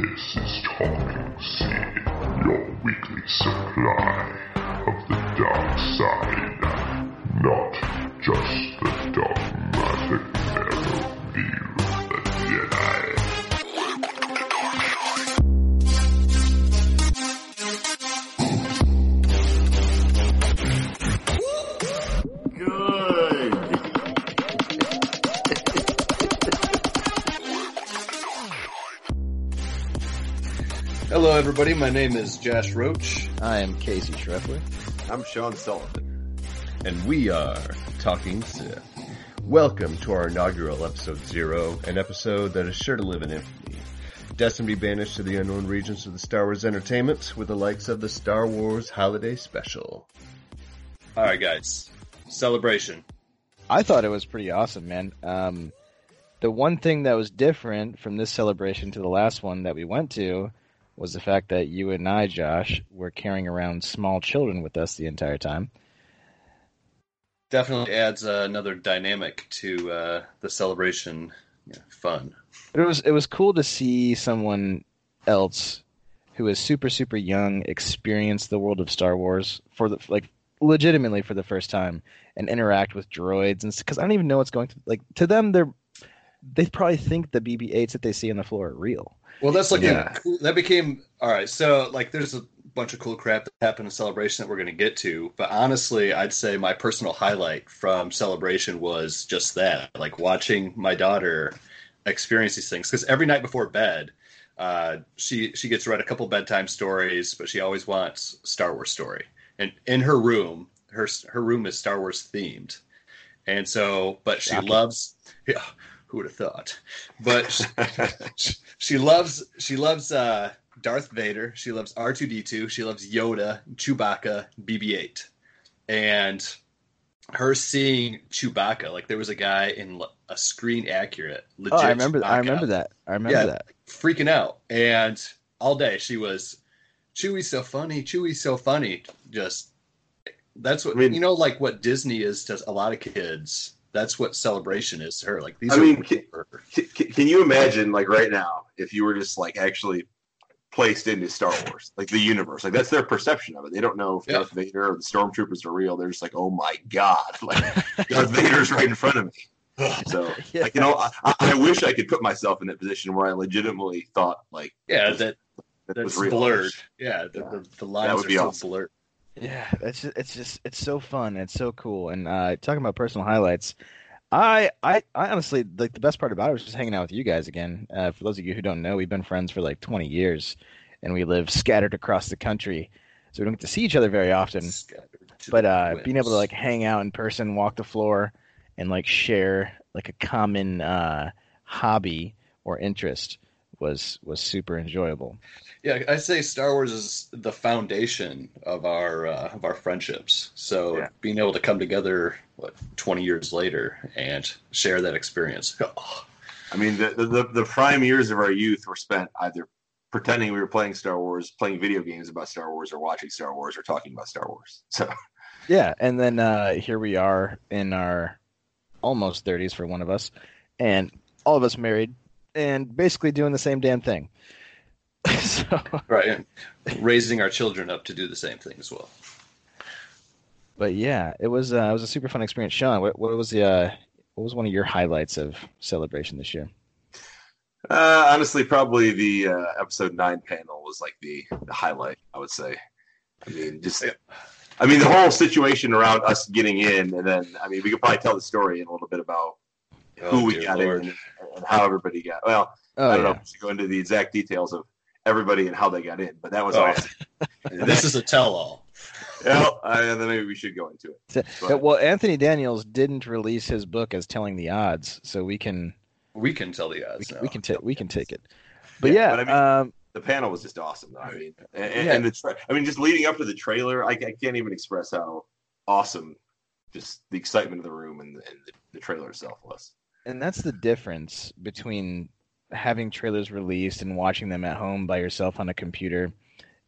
This is Talking Sith, your weekly supply of the dark side. Not just the dogmatic everybody. My name is Josh Roach. I am Casey Schreffler. I'm Sean Sullivan. and we are Talking Sith. Welcome to our inaugural episode zero, an episode that is sure to live in infamy. Destined to be banished to the unknown regions of the Star Wars entertainment with the likes of the Star Wars Holiday Special. All right, guys. Celebration. I thought it was pretty awesome, man. Um, the one thing that was different from this celebration to the last one that we went to was the fact that you and I, Josh, were carrying around small children with us the entire time. Definitely adds uh, another dynamic to uh, the celebration yeah, fun. But it was it was cool to see someone else who is super super young experience the world of Star Wars for the like legitimately for the first time and interact with droids and because I don't even know what's going to like to them they're they probably think the BB-8s that they see on the floor are real. Well, that's like Yeah. cool. that became all right. So, like, there's a bunch of cool crap that happened in celebration that we're going to get to. But honestly, I'd say my personal highlight from celebration was just that, like watching my daughter experience these things. Because every night before bed, uh, she she gets read a couple bedtime stories, but she always wants Star Wars story. And in her room, her her room is Star Wars themed, and so, but she Shocking. loves. Yeah, who would have thought? But she, she loves she loves uh, Darth Vader. She loves R two D two. She loves Yoda, Chewbacca, BB eight, and her seeing Chewbacca like there was a guy in a screen accurate. Legit Oh, I remember I remember that. I remember Yeah. that. freaking out, and all day she was Chewie's so funny. Chewie's so funny. Just that's what I mean- you know, like what Disney is to a lot of kids. That's what celebration is to her. Like these I are mean, real ki- for her. C- c- Can you imagine, like right now, if you were just like actually placed into Star Wars, like the universe, like that's their perception of it. They don't know if Yeah. Darth Vader or the stormtroopers are real. They're just like, oh my god, like Darth Vader's right in front of me. So, Yeah. like you know, I, I- wish I could put myself in that position where I legitimately thought like Yeah, that that that's blurred. Yeah, the, the, the lines would are be so awesome. blurred. Yeah, it's just, it's just it's so fun. It's so cool. And uh, talking about personal highlights, I, I I honestly like the best part about it was just hanging out with you guys again. Uh, for those of you who don't know, we've been friends for like 20 years, and we live scattered across the country, so we don't get to see each other very often. But uh, being able to like hang out in person, walk the floor, and like share like a common uh, hobby or interest was was super enjoyable. Yeah, I say Star Wars is the foundation of our uh, of our friendships. So Yeah. being able to come together, what twenty years later, and share that experience. Oh, I mean, the, the the the prime years of our youth were spent either pretending we were playing Star Wars, playing video games about Star Wars, or watching Star Wars, or talking about Star Wars. So. Yeah, and then uh, here we are in our almost 30s for one of us, and all of us married, and basically doing the same damn thing. so, right, raising our children up to do the same thing as well. but yeah, it was uh, it was a super fun experience. Sean, what, what was the uh, what was one of your highlights of celebration this year? Uh, honestly, probably the uh, episode nine panel was like the, the highlight. I would say. I mean, just. I mean, the whole situation around us getting in, and then I mean, we could probably tell the story in a little bit about Oh, who we got Lord. in and how everybody got. Well, Oh I don't know yeah, if we should go into the exact details of everybody and how they got in, but that was Oh, yeah. awesome. This is a tell-all. well, uh, then maybe we should go into it. Uh, well, Anthony Daniels didn't release his book as telling the odds, so we can We can tell the odds can now. we can take we can take it. But Yeah, yeah, but I mean- um, The panel was just awesome. Though. I mean, and, and- Yeah. and the tra- I mean, just leading up to the trailer, I, I can't even express how awesome just the excitement of the room and, and the, the trailer itself was. and that's the difference between having trailers released and watching them at home by yourself on a computer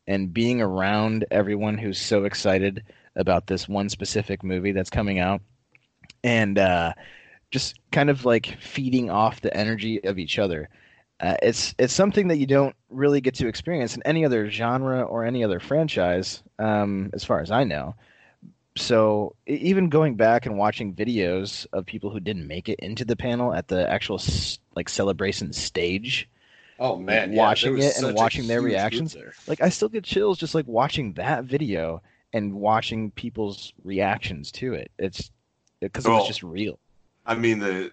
and being around everyone who's so excited about this one specific movie that's coming out and uh, just kind of like feeding off the energy of each other Uh, it's it's something that you don't really get to experience in any other genre or any other franchise, um, as far as I know. So even going back and watching videos of people who didn't make it into the panel at the actual like celebration stage, Oh man, watching yeah, it and watching their reactions. like I still get chills just like watching that video and watching people's reactions to it. It's uh, because it Well, was just real. I mean, the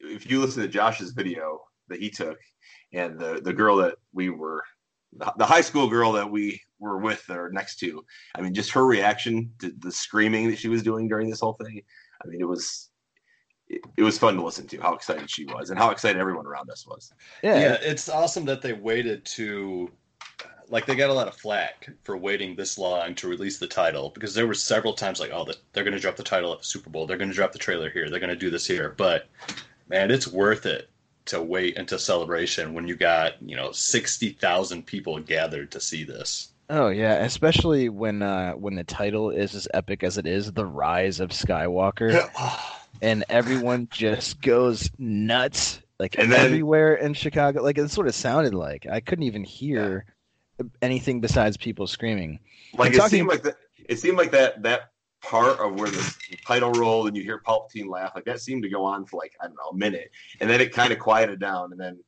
if you listen to Josh's video that he took, and the the girl that we were, the high school girl that we were with or next to, I mean, just her reaction to the screaming that she was doing during this whole thing. I mean, it was it, it was fun to listen to how excited she was and how excited everyone around us was. Yeah, yeah, it's awesome that they waited to like they got a lot of flack for waiting this long to release the title because there were several times like oh the, they're going to drop the title at the super bowl they're going to drop the trailer here they're going to do this here but man it's worth it to wait until celebration when you got you know 60,000 people gathered to see this Oh yeah, especially when uh, when the title is as epic as it is, the rise of Skywalker, and everyone just goes nuts, like then- everywhere in Chicago. Like it sort of sounded like I couldn't even hear anything besides people screaming. Like I'm it talking- seemed like that. It seemed like that that part of where the title rolled and you hear Palpatine laugh, like that seemed to go on for like I don't know a minute, and then it kind of quieted down, and then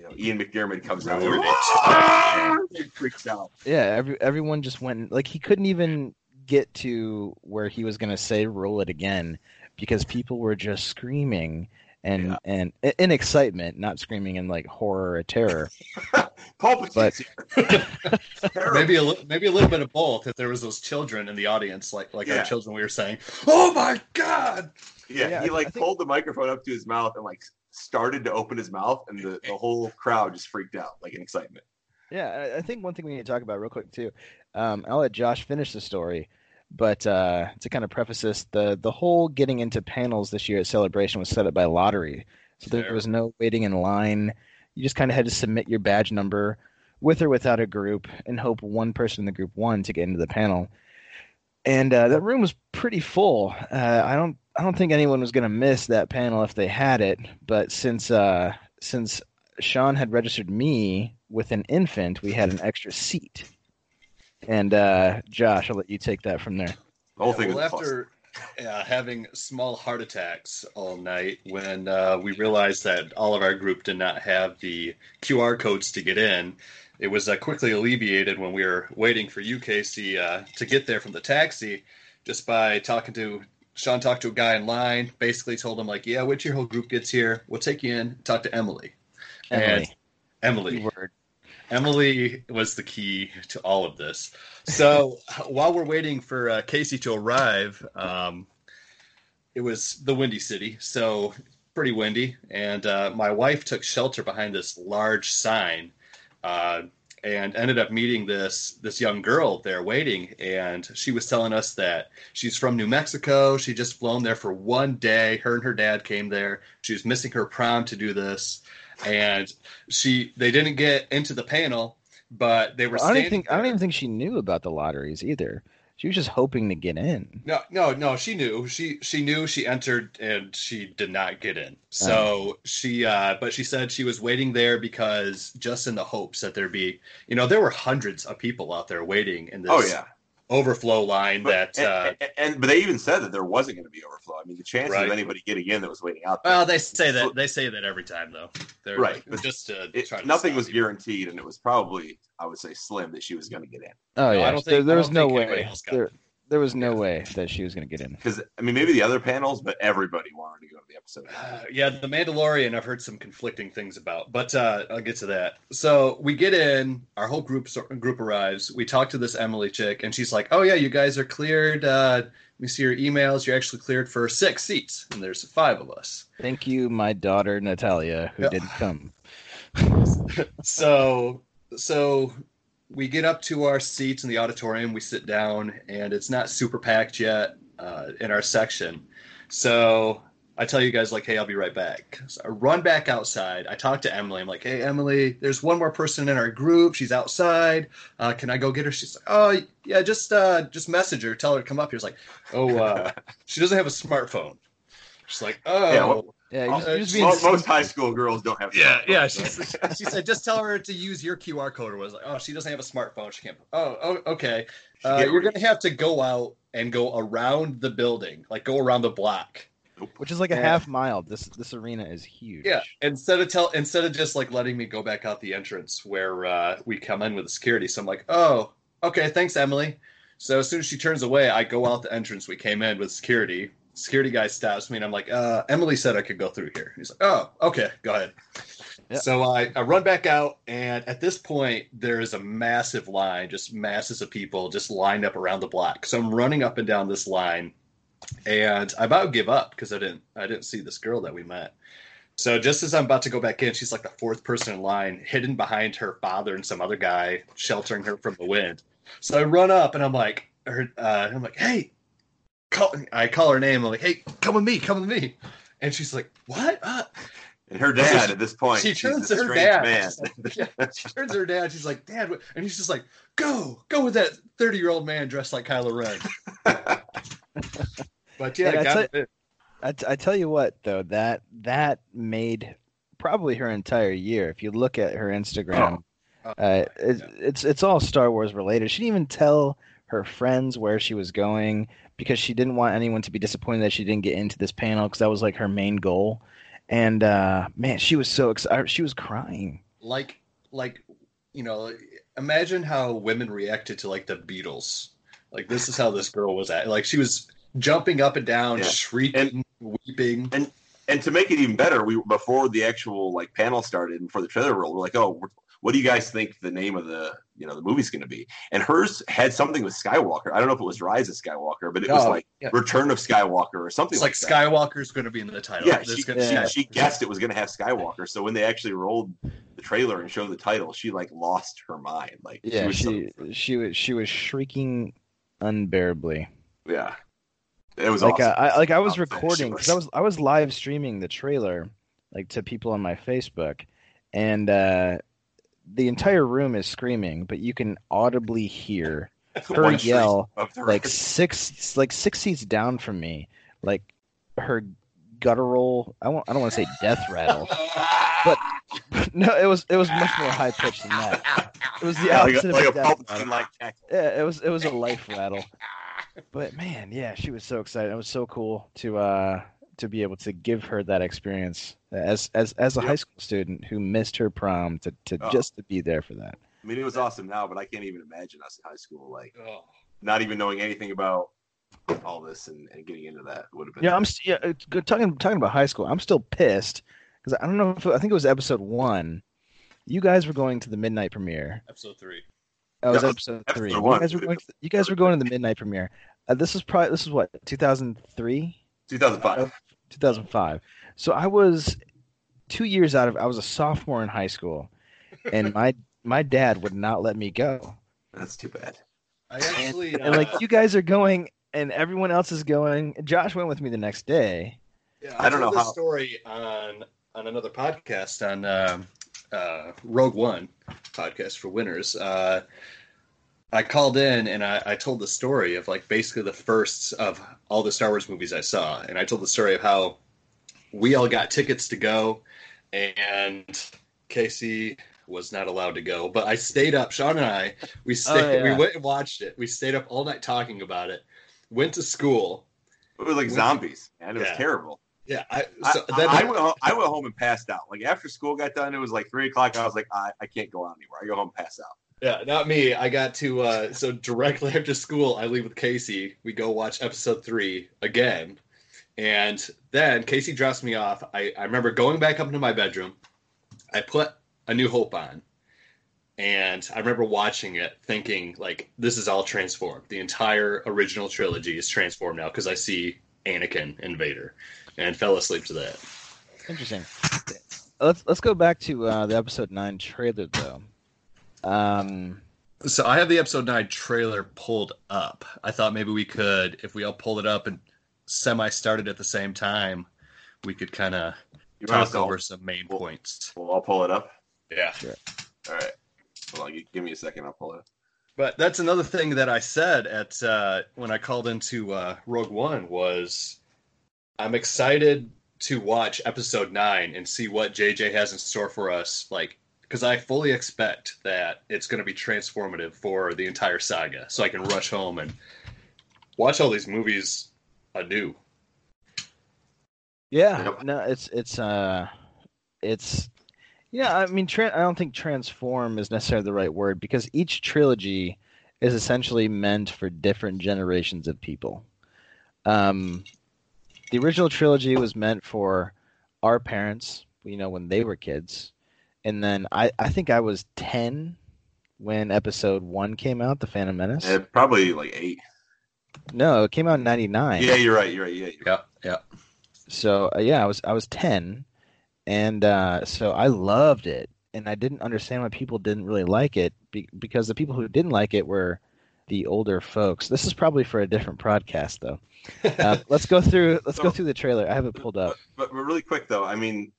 you know Ian McDiarmid comes out, everybody freaks out. Yeah, every everyone just went like he couldn't even get to where he was gonna say roll it again because people were just screaming and Yeah. and in excitement, not screaming in like horror or terror. Palpatine's But- maybe a li- maybe a little bit of both if there was those children in the audience like like Yeah. our children we were saying oh my god Yeah, Yeah, he I- like I think- pulled the microphone up to his mouth and like started to open his mouth, and the, the whole crowd just freaked out, like in excitement. Yeah, I- I think one thing we need to talk about real quick too. Um, I'll let Josh finish the story, but uh, to kind of preface this, the the whole getting into panels this year at Celebration was set up by lottery, so there Fair. was no waiting in line. You just kind of had to submit your badge number, with or without a group, and hope one person in the group won to get into the panel. And uh, that room was pretty full. Uh, I don't I don't think anyone was going to miss that panel if they had it. But since uh, since Sean had registered me with an infant, we had an extra seat. And uh, Josh, I'll let you take that from there. The whole Yeah, thing well, was a plus. after uh, having small heart attacks all night when uh, we realized that all of our group did not have the QR codes to get in. It was uh, quickly alleviated when we were waiting for you, Casey, uh, to get there from the taxi, just by talking to Sean. Talked to a guy in line, basically told him like, "Yeah, wait till your whole group gets here. We'll take you in. Talk to Emily." And Emily, Emily. Emily was the key to all of this. So while we're waiting for uh, Casey to arrive, um, it was the Windy City, so pretty windy. And uh, my wife took shelter behind this large sign, uh, and ended up meeting this this young girl there waiting. And she was telling us that she's from New Mexico. She just flown there for one day. Her and her dad came there. She was missing her prom to do this, and she they didn't get into the panel, but they were. I don't think I don't even think she knew about the lotteries either. She was just hoping to get in. No, no, no. She knew. She she knew. She entered and she did not get in. So she, uh, but she said she was waiting there because just in the hopes that there'd be, you know, there were hundreds of people out there waiting in this Oh yeah, overflow line but, that. and, Uh, and, and- but they even said that there wasn't going to be overflow. I mean, the chances Right. of anybody getting in that was waiting out there, well, they say that they say that every time though. They're Right. like, just to it, try to nothing was people. guaranteed, and it was probably, I would say, slim that she was going to get in. Oh No, yeah, I don't there, think- there I was don't no think anybody way. else got There, there was no Yeah. way that she was going to get in. Because I mean, maybe the other panels, but everybody wanted to go to the episode. Uh, yeah, the Mandalorian. I've heard some conflicting things about, but uh, I'll get to that. So we get in, our whole group group arrives. We talk to this Emily chick, and she's like, "Oh yeah, you guys are cleared. Uh, let me see your emails. You're actually cleared for six seats, and there's five of us." Thank you, my daughter Natalia, who Yeah. didn't come. so so we get up to our seats in the auditorium we sit down and it's not super packed yet uh, in our section. So i tell you guys like hey i'll be right back. So i run back outside. I talk to emily. I'm like hey emily there's one more person in our group. She's outside. Uh, can i go get her? She's like oh yeah just uh, just message her. Tell her to come up here. It's like oh uh, she doesn't have a smartphone. She's like oh Yeah, what- Yeah, you're just, you're just being Most, most high school girls don't have. Yeah, yeah. She, she said, just tell her to use your QR code. Or was like, oh, she doesn't have a smartphone. She can't. Oh, oh okay. Uh, you're gonna have to go out and go around the building, like go around the block. which is like a Yeah. half mile. This this arena is huge. Yeah. Instead of tell, instead of just like letting me go back out the entrance where uh, we come in with the security. So I'm like, oh, okay, thanks, Emily. So as soon as she turns away, I go out the entrance we came in with security. Security guy stops me and I'm like, uh, Emily said I could go through here. He's like, oh, okay, go ahead. Yeah. So I, I run back out, and at this point, there is a massive line, just masses of people just lined up around the block. So I'm running up and down this line, and I about give up because I didn't I didn't see this girl that we met. So just as I'm about to go back in, she's like the fourth person in line, hidden behind her father and some other guy, sheltering her from the wind. So I run up and I'm like, her, uh, I'm like, hey, call, I call her name. I'm like, hey, come with me, come with me. And she's like, what? Uh, And her dad at this point, she she's turns this to her strange dad. man. Like- yeah, she turns to her dad. She's like, Dad, what-" and he's just like, Go, go with that thirty-year-old man dressed like Kylo Ren. But yeah, Yeah, I got that's. I, t- I tell you what though that that made probably her entire year. If you look at her Instagram, Oh. uh, it, Yeah. it's it's all Star Wars related. She didn't even tell her friends where she was going because she didn't want anyone to be disappointed that she didn't get into this panel because that was like her main goal. And uh, man, she was so excited. She was crying. like like you know imagine how women reacted to like the beatles like this is how this girl was at like she was jumping up and down Yeah. shrieking weeping and to make it even better, we before the actual like panel started and before the trailer rolled, we're like, oh, we're- what do you guys think the name of the you know the movie's going to be? And hers had something with Skywalker. I don't know if it was Rise of Skywalker, but it was Oh, like yeah. Return of Skywalker or something it's like that. skywalker's going to be in the title Yeah, she, gonna- she, Yeah. she guessed it was going to have Skywalker. So when they actually rolled the trailer and showed the title, she like lost her mind. Like Yeah, was she so- she was she was shrieking unbearably. yeah, it was like awesome. I like I was How recording because I was I was live streaming the trailer like to people on my Facebook, and uh, the entire room is screaming, but you can audibly hear her yell like six like six seats down from me, like her guttural. I won't, I don't want to say death rattle. But no, it was it was much more high pitched than that. It was the Yeah, like opposite a, like of a death rattle. Like. Yeah, it was it was a life rattle. But man, yeah, she was so excited. It was so cool to uh to be able to give her that experience as as as a Yep. high school student who missed her prom to to Oh. just to be there for that. I mean, it was awesome now, but I can't even imagine us in high school, like Oh. not even knowing anything about all this and, and getting into that would have been. Yeah, I'm st- yeah, good talking talking about high school. I'm still pissed because I don't know if I think it was episode one. You guys were going to the midnight premiere. episode three That was Yeah, episode episode three. You one. guys were going. To, you guys were going to the midnight premiere. Uh, this is probably this is what 2003. 2005. 2005. So I was two years out of. I was a sophomore in high school, and my my dad would not let me go. That's too bad. i actually And like uh, you guys are going, and everyone else is going. Josh went with me the next day. Yeah, I don't know this how- story on on another podcast on um, uh, Rogue One podcast for winners. Uh, I called in and I, I told the story of like basically the first of all the Star Wars movies I saw, and I told the story of how we all got tickets to go, and Casey was not allowed to go, but I stayed up. Sean and I we oh, stayed. yeah. We went and watched it. We stayed up all night talking about it. Went to school. It was like When- zombies, and it was terrible. Yeah, I, I, so I, then I went home, I went home and passed out. Like after school got done, it was like three o'clock. I was like, I, I can't go out anymore. I go home and pass out. Yeah, not me. I got to uh so directly after school I leave with Casey. We go watch episode three again. And then Casey drops me off. I, I remember going back up into my bedroom. I put a new hope on. And I remember watching it thinking like this is all transformed. The entire original trilogy is transformed now because I see Anakin and Vader and fell asleep to that. Interesting. Let's let's go back to uh, the episode nine trailer though. Um, So I have the episode nine trailer pulled up. I thought maybe we could, if we all pulled it up and semi started at the same time, we could kind of You want us talk to? over some main Well- points. Well, I'll pull it up. Yeah. All right. Hold on. Give me a second. I'll pull it. up. But that's another thing that I said at uh, when I called into uh, Rogue One was I'm excited to watch episode nine and see what JJ has in store for us. Like, because I fully expect that it's going to be transformative for the entire saga, so I can rush home and watch all these movies anew. Yeah, Yep. no, it's it's uh, it's yeah. I mean, tra- I don't think transform is necessarily the right word because each trilogy is essentially meant for different generations of people. Um, the original trilogy was meant for our parents, you know, when they were kids, and then I I think I was ten when Episode One came out, The Phantom Menace. Eh, probably like eight. No, it came out in '99. Yeah, you're right. You're right. Yeah, you're Yeah, yeah. So uh, yeah, I was I was ten, and uh, so I loved it, and I didn't understand why people didn't really like it be- because the people who didn't like it were the older folks. This is probably for a different podcast though. Uh, let's go through let's go through the trailer. I have it pulled up. But, but really quick though, I mean,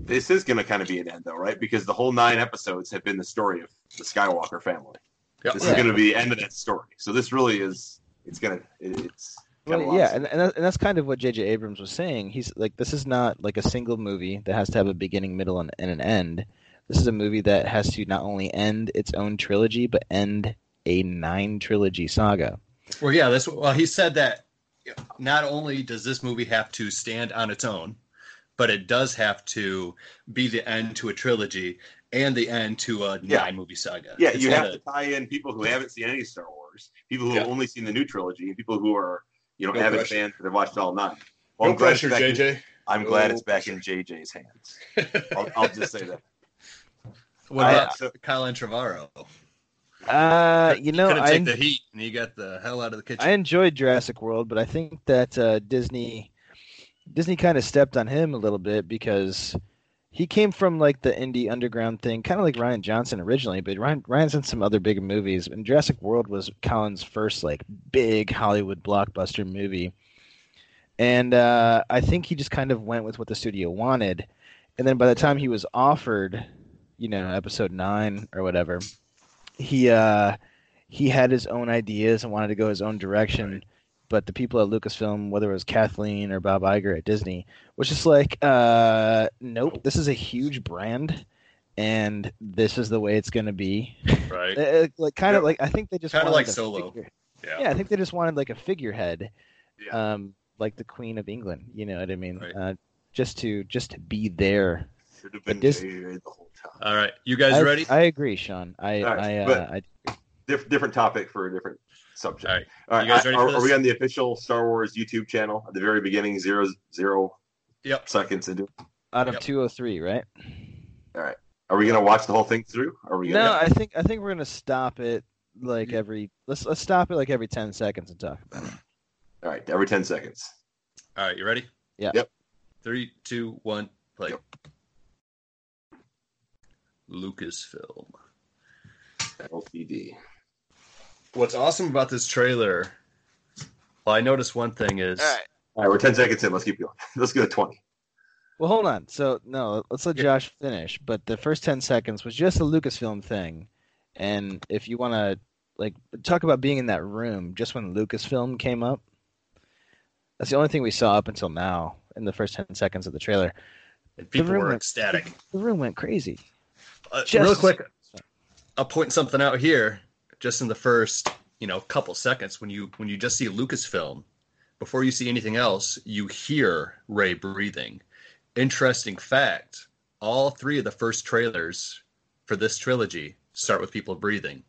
this is going to kind of be an end though, right? Because the whole nine episodes have been the story of the Skywalker family. Yeah. This Yeah. is going to be the end of that story. So this really is. It's gonna. It's. Well, lot yeah, and and, that, and that's kind of what J.J. Abrams was saying. He's like, this is not like a single movie that has to have a beginning, middle, and, and an end. This is a movie that has to not only end its own trilogy, but end a nine trilogy saga. Well, yeah. That's well. He said that not only does this movie have to stand on its own, but it does have to be the end to a trilogy and the end to a Yeah. nine movie saga. Yeah, It's you have gotta- tie in people who haven't seen any Star Wars, people who Yeah. have only seen the new trilogy, and people who are you know No avid pressure. fans that have watched all nine. Well, No I'm glad it's pressure, back in- JJ. I'm glad it's back in JJ's hands. I'll, I'll just say that. What I- about so- Colin Trevorrow? Uh, you know, couldn't I, take the heat, and he got the hell out of the kitchen. I enjoyed Jurassic World, but I think that uh, Disney Disney kind of stepped on him a little bit because he came from like the indie underground thing, kind of like Rian Johnson originally. But Rian Rian's in some other big movies, and Jurassic World was Colin's first like big Hollywood blockbuster movie. And uh, I think he just kind of went with what the studio wanted, and then by the time he was offered, you know, episode nine or whatever, he uh, he had his own ideas and wanted to go his own direction. But the people at Lucasfilm, whether it was Kathleen or Bob Iger at Disney, was just like, uh, nope, this is a huge brand, and this is the way it's going to be. right? Uh, like kind of Yeah. like I think they just Kinda wanted like a Solo. figure- Yeah. yeah, I think they just wanted like a figurehead, Yeah. um, like the Queen of England. You know what I mean? Right. Uh, just to just to be there. Should have been JJ the whole time. All right, you guys I, ready? I agree, Sean. I right, I, uh, I Diff- different topic for a different subject. All right. All right, You guys I- ready are, for are we on the official Star Wars YouTube channel at the very beginning? Zero zero Yep. seconds into. it? out of Yep. 203, right? All right. Are we gonna watch the whole thing through? Are we No, gonna? I think I think we're gonna stop it like mm-hmm. every let's let's stop it like every ten seconds and talk about it. All right, every ten seconds. All right, you ready? Yeah. Yep. Three, two, one, play. Yep. Lucasfilm. LTD. What's awesome about this trailer? Well, I noticed one thing is All right. All right, we're ten seconds in. Let's keep going. Let's go to twenty. Well, hold on. So no, let's let Josh finish. But the first ten seconds was just a Lucasfilm thing, and if you want to like talk about being in that room just when Lucasfilm came up, that's the only thing we saw up until now in the first ten seconds of the trailer. and people room were went- ecstatic. The room went crazy. Uh, Just- real quick, I'll point something out here. Just in the first, you know, couple seconds, when you when you just see Lucasfilm, before you see anything else, you hear Rey breathing. Interesting fact: all three of the first trailers for this trilogy start with people breathing.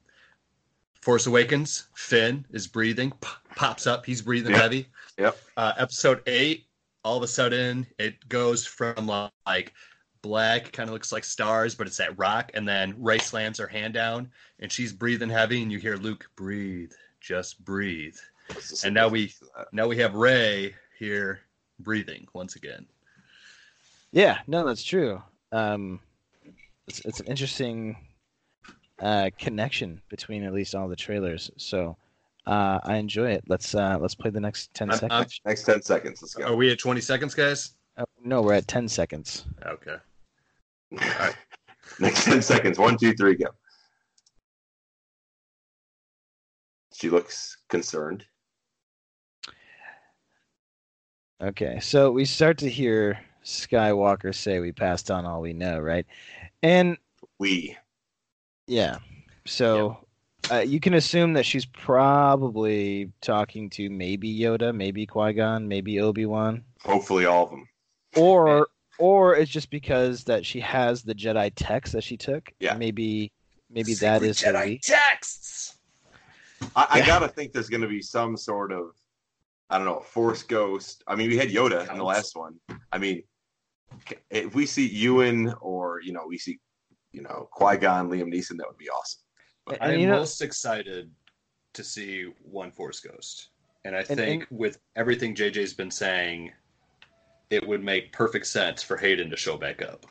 Force Awakens, Finn is breathing, p- pops up, he's breathing Yep. heavy. Yep. Uh, episode eight, all of a sudden, it goes from like black, kind of looks like stars, but it's that rock. And then Rey slams her hand down, and she's breathing heavy, and you hear Luke breathe, just breathe. And now we- uh, Now we have Rey here breathing once again. Yeah, no, that's true. Um, it's it's an interesting uh, connection between at least all the trailers. So uh, I enjoy it. Let's uh, let's play the next 10 I'm- I'm- seconds. Next ten seconds. Let's go. Are we at 20 seconds, guys? Oh, no, we're at ten seconds. Okay. Next ten seconds. One, two, three, go. She looks concerned. Okay, so we start to hear Skywalker say, "We passed on all we know," right? And We. yeah, so uh, you can assume that she's probably talking to maybe Yoda, maybe Qui Gon, maybe Obi Wan, Hopefully, all of them. or or it's just because that she has the Jedi text that she took. Yeah. maybe maybe that is her Jedi leak. texts. I, I Yeah. gotta think there's gonna be some sort of, I don't know, Force Ghost. I mean, we had Yoda in the last one. I mean, if we see Ewan or you know we see, you know, Qui Gon, Liam Neeson, that would be awesome. And, I'm you know, most excited to see one Force Ghost, and I And- think with everything JJ's been saying, it would make perfect sense for Hayden to show back up.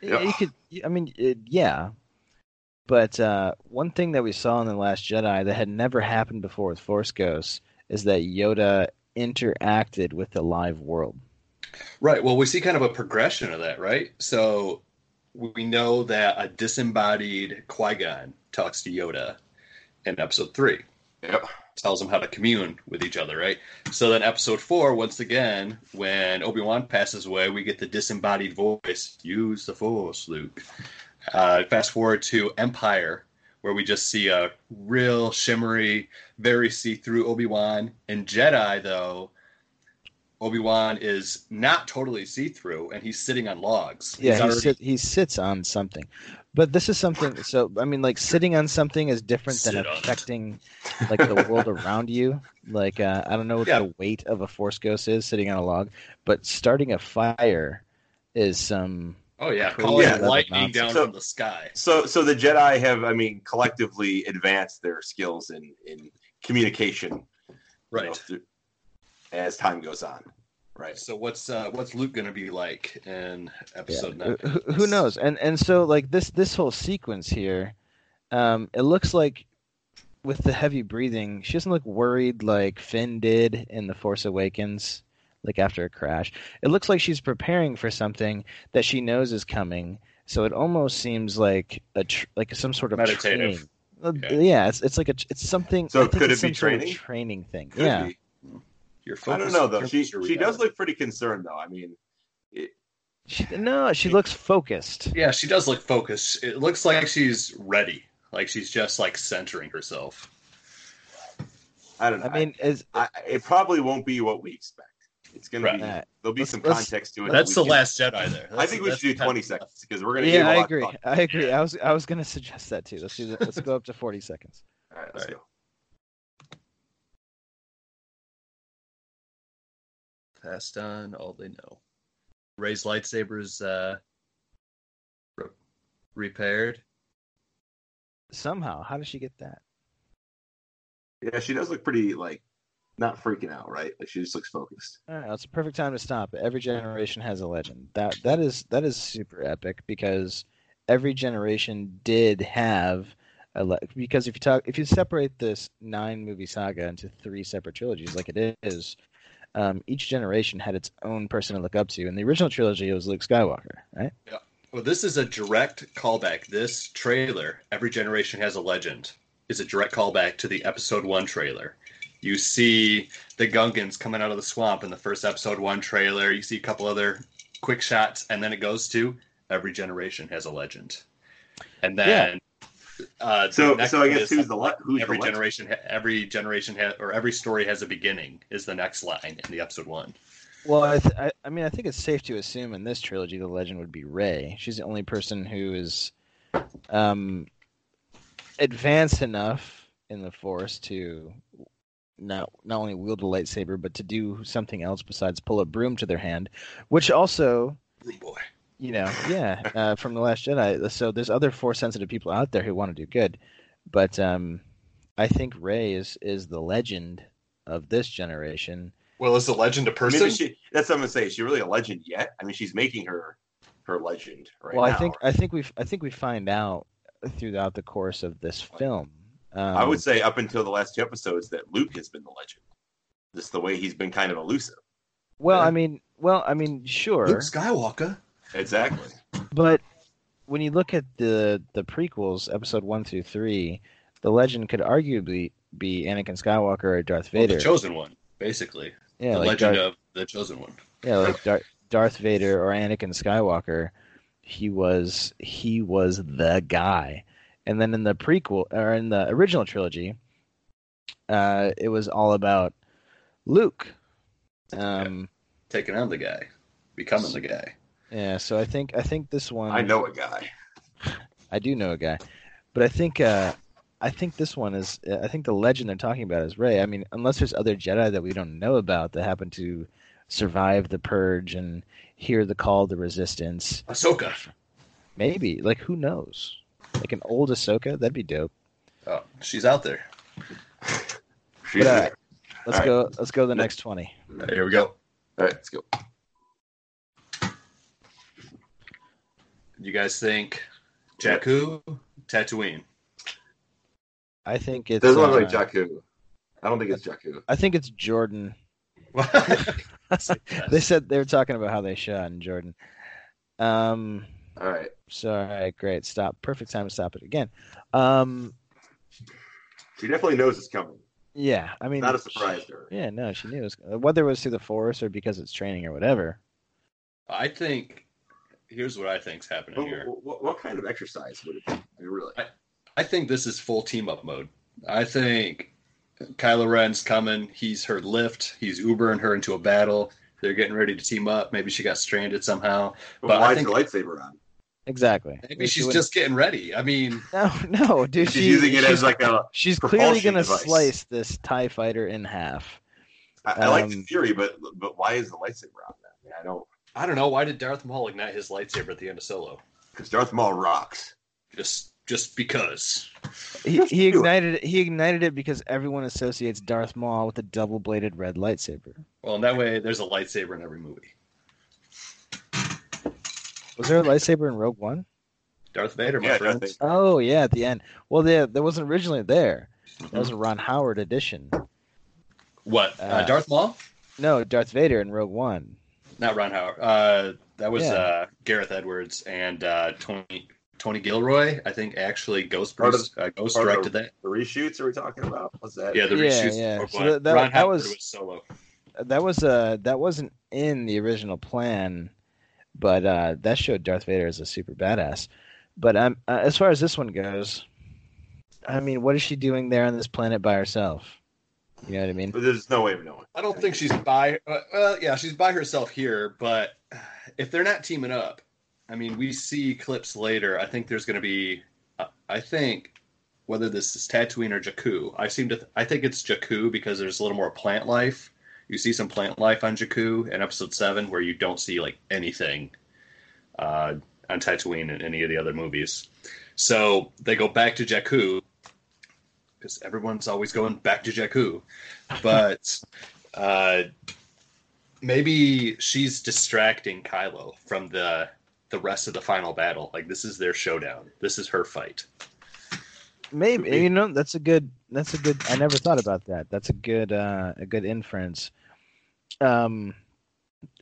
Yeah, you could. I mean, it, yeah. But uh, one thing that we saw in the Last Jedi that had never happened before with Force Ghosts is that Yoda interacted with the live world. Right. Well, we see kind of a progression of that, right? So we know that a disembodied Qui Gon talks to Yoda in Episode Three. Yep. Tells them how to commune with each other, right? So then episode four, once again, when Obi-Wan passes away, we get the disembodied voice, use the force, Luke. Uh, fast forward to Empire, where we just see a real shimmery, very see-through Obi-Wan. In Jedi, though, Obi-Wan is not totally see-through, and he's sitting on logs. Yeah, he, already- sit, he sits on something. But this is something. So I mean, like sitting on something is different than Sit on it. affecting like the world around you. Like uh, I don't know what Yeah. the weight of a Force Ghost is sitting on a log, but starting a fire is some. oh yeah, Crazy calling level lightning nonsense. down So- from the sky. So, so the Jedi have, I mean, collectively advanced their skills in in communication, you know, Right. through- as time goes on. Right. So what's uh, what's Luke going to be like in episode Yeah, nine? who, who knows? And and so like this this whole sequence here, um, it looks like with the heavy breathing, she doesn't look worried like Finn did in the Force Awakens, like after a crash. It looks like she's preparing for something that she knows is coming. So it almost seems like a tr- like some sort of Meditative. training. Uh, Yeah. Yeah, it's it's like a it's something. So I think could it's it be some sort of training? training thing. Could yeah. be. Your I don't know though. She determines your she does look pretty concerned though. I mean, She, no, she looks focused. Yeah, she does look focused. It looks like she's ready. Like she's just like centering herself. I don't know. I mean, is I, it probably won't be what we expect. It's gonna Right. be there'll be let's- some let's- context to it. That's the can- last Jedi there. I think we should do 20 seconds because we're gonna give Yeah, a I lot agree. of thought. I agree. I was I was gonna suggest that too. Let's do that. Let's go up to forty seconds. All right, let's All right. go. Passed on all they know. Rey's lightsaber's uh, re- repaired. Somehow, how does she get that? Yeah, she does look pretty like not freaking out, right? Like she just looks focused. All right, it's a perfect time to stop. Every generation has a legend. That that is that is super epic because every generation did have a le- because if you talk if you separate this nine movie saga into three separate trilogies like it is, um, each generation had its own person to look up to. In the original trilogy, it was Luke Skywalker, right? Yeah. Well, this is a direct callback. This trailer, Every Generation Has a Legend, is a direct callback to the episode one trailer. You see the Gungans coming out of the swamp in the first episode one trailer. You see a couple other quick shots, and then it goes to Every Generation Has a Legend. And then. Uh, So- so I guess who's the le- who's the every legend? generation ha- every generation ha- or every story has a beginning is the next line in the episode one Well, I, th- I, I mean, I think it's safe to assume in this trilogy the legend would be Rey. She's the only person who is um, advanced enough in the Force to not not only wield a lightsaber, but to do something else besides pull a broom to their hand, which also, Rude boy you know, yeah, uh, from the Last Jedi. So there's other Force sensitive people out there who want to do good, but um, I think Rey is is the legend of this generation. well is the legend a person Maybe she. That's what I'm gonna say. Is she really a legend yet? I mean, she's making her her legend right well, now. I think I think we I think we find out throughout the course of this film. Um, I would say up until the last two episodes that Luke has been the legend. Just the way he's been kind of elusive. Well, Yeah. I mean, well, I mean, sure, Luke Skywalker Exactly. but when you look at the the prequels, episode one through three, the legend could arguably be Anakin Skywalker or Darth Well, Vader. the chosen one basically Yeah, the like legend Darth, of the chosen one. yeah, like Dar- Darth Vader or Anakin Skywalker. He was he was the guy. And then in the prequel or in the original trilogy, uh, it was all about Luke. Um, Taking on the guy, becoming the guy. Yeah. So I think I think this one I know a guy. I do know a guy, but I think uh, I think this one is. I think the legend they're talking about is Rey. I mean, unless there's other Jedi that we don't know about that happen to survive the purge and hear the call of the Resistance, Ahsoka. maybe. Like, who knows? Like an old Ahsoka, that'd be dope. Oh, she's out there. She's But, uh, there. let's All go. Let's go to the next twenty. Here we go. All right, let's go. You guys think Jakku, Tatooine? I think it's. Doesn't look uh, like Jakku. I don't think it's Jakku. I think it's Jordan. They said they were talking about how they shot in Jordan. Um. All right. So all right, great. Stop. Perfect time to stop it again. Um. She definitely knows it's coming. Yeah, I mean, Not a surprise to her. Yeah, no, she knew it was, whether it was through the force or because it's training or whatever. I think. Here's what I think's happening What, here. what, what kind of exercise would it be? I mean, really? I think this is full team up mode. I think Kylo Ren's coming. He's her lift. He's Ubering her into a battle. They're getting ready to team up. Maybe she got stranded somehow. But, but I why think- is the lightsaber on? Exactly. Maybe she's wouldn't- just getting ready. I mean, no, no, dude. She's she- using it she's, as like a. she's clearly gonna slice this Tie Fighter in half. I, I like the Um, theory, but but why is the lightsaber on that? I, mean, I don't. I don't know. Why did Darth Maul ignite his lightsaber at the end of Solo? Because Darth Maul rocks. Just, just because. He, he ignited it. He ignited it because everyone associates Darth Maul with a double-bladed red lightsaber. Well, in that way, there's a lightsaber in every movie. Was there a lightsaber in Rogue One? Darth Vader, my Yeah, friends. Darth Oh yeah, at the end. Well, there that wasn't originally there. That Mm-hmm. was a Ron Howard edition. What? Uh, Uh, Darth Maul? No, Darth Vader in Rogue One. Not Ron Howard. Uh, that was Yeah. uh, Gareth Edwards and uh, Tony Tony Gilroy. I think actually Ghost Part of- uh, Ghost part of directed that. The reshoots are we talking about? Was that? Yeah, the Yeah, reshoots. yeah. So that- that- Ron that Howard was- was solo. That was uh that wasn't in the original plan, but uh, that showed Darth Vader as a super badass. But um, uh, as far as this one goes, I mean, what is she doing there on this planet by herself? You know what I mean? But there's no way of knowing. I don't think she's by. Uh, well, yeah, she's by herself here. But if they're not teaming up, I mean, we see clips later. I think there's going to be. Uh, I think whether this is Tatooine or Jakku. I seem to. Th- I think it's Jakku because there's a little more plant life. You see some plant life on Jakku in Episode Seven, where you don't see like anything uh, on Tatooine in any of the other movies. So they go back to Jakku because everyone's always going back to Jakku, but uh, maybe she's distracting Kylo from the the rest of the final battle. Like this is their showdown. This is her fight. Maybe Could you know that's a good that's a good. I never thought about that. That's a good uh, a good inference. Um,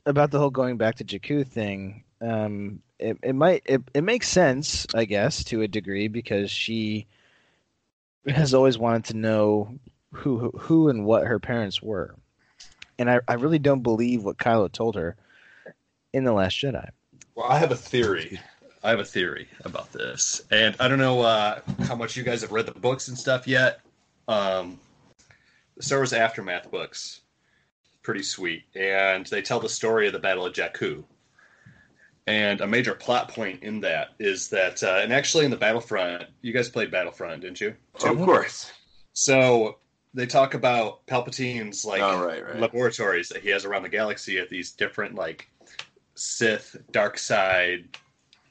about the whole going back to Jakku thing. Um, it it might it, it makes sense, I guess, to a degree because she has always wanted to know who who, and what her parents were, and I I really don't believe what Kylo told her in the Last Jedi. Well, I have a theory. I have a theory about this, and I don't know uh, how much you guys have read the books and stuff yet. Um, the Star Wars Aftermath books, pretty sweet, and they tell the story of the Battle of Jakku. And a major plot point in that is that, uh, and actually in the Battlefront, you guys played Battlefront, didn't you? Of course. So they talk about Palpatine's like oh, right, right. laboratories that he has around the galaxy at these different like Sith dark side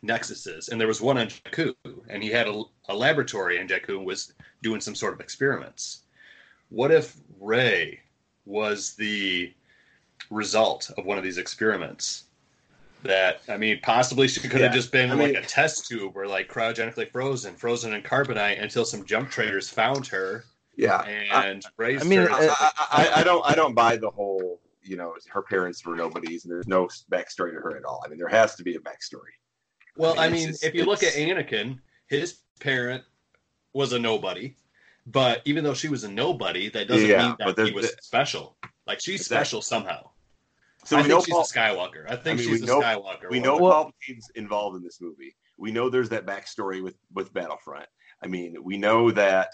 nexuses, and there was one on Jakku, and he had a, a laboratory in Jakku and was doing some sort of experiments. What if Rey was the result of one of these experiments? That I mean, possibly she could have Yeah, just been I like mean- a test tube or like cryogenically frozen, frozen in carbonite until some jump traders found her Yeah. I, and raised I mean, her. I, I, I don't. I don't buy the whole. You know, her parents were nobodies, and there's no backstory to her at all. I mean, there has to be a backstory. Well, I I mean, mean, it's- if you look at Anakin, his parent was a nobody, but even though she was a nobody, that doesn't Yeah, mean that he was there- special. Like she's Exactly. special somehow. So I we think know she's Paul, a Skywalker. I think I mean, she's we a know- Skywalker. we know Well- Palpatine's involved in this movie. We know there's that backstory with with Battlefront. I mean, we know that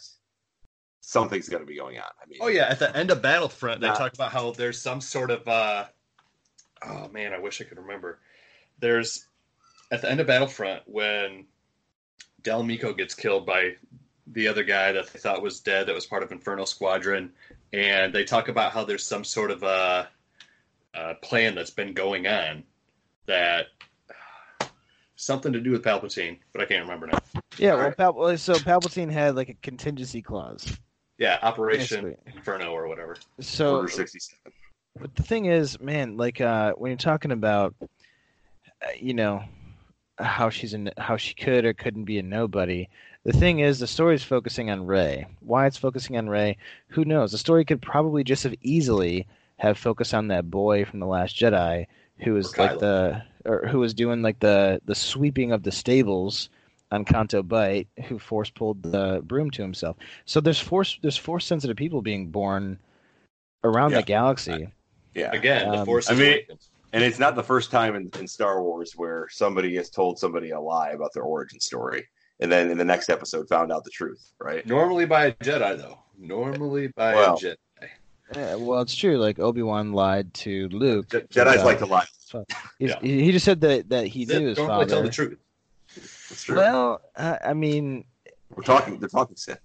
something's going to be going on. I mean, Oh yeah, at the end of Battlefront, they Not- talk about how there's some sort of uh oh man, I wish I could remember. There's at the end of Battlefront when Del Meeko gets killed by the other guy that they thought was dead that was part of Inferno Squadron, and they talk about how there's some sort of a, uh plan that's been going on that something to do with Palpatine, but I can't remember now. Yeah, well, Alright. Pal- so Palpatine had like a contingency clause. Yeah, Operation Basically. Inferno or whatever. So Order sixty seven. But the thing is, man, like uh, when you're talking about, uh, you know, how she's in, how she could or couldn't be a nobody. The thing is, the story's focusing on Rey. Why it's focusing on Rey, who knows? The story could probably just have easily have focused on that boy from the Last Jedi, who was like the, or who was doing like the the sweeping of the stables on Canto Bight, who force pulled the broom to himself. So there's force, there's force sensitive people being born around Yeah. the galaxy. Yeah, Again, the Um, Force I mean- and it's not the first time in, in Star Wars where somebody has told somebody a lie about their origin story, and then in the next episode found out the truth. Right? Normally by a Jedi, though. Normally by Well, a Jedi. Yeah, well, it's true. Like Obi Wan lied to Luke. Je- Jedi's about like to lie. his Yeah. He he just said that that he Sith knew his normally tell father. the truth. It's true. Well, I, I mean, We're talking. They're talking Sith.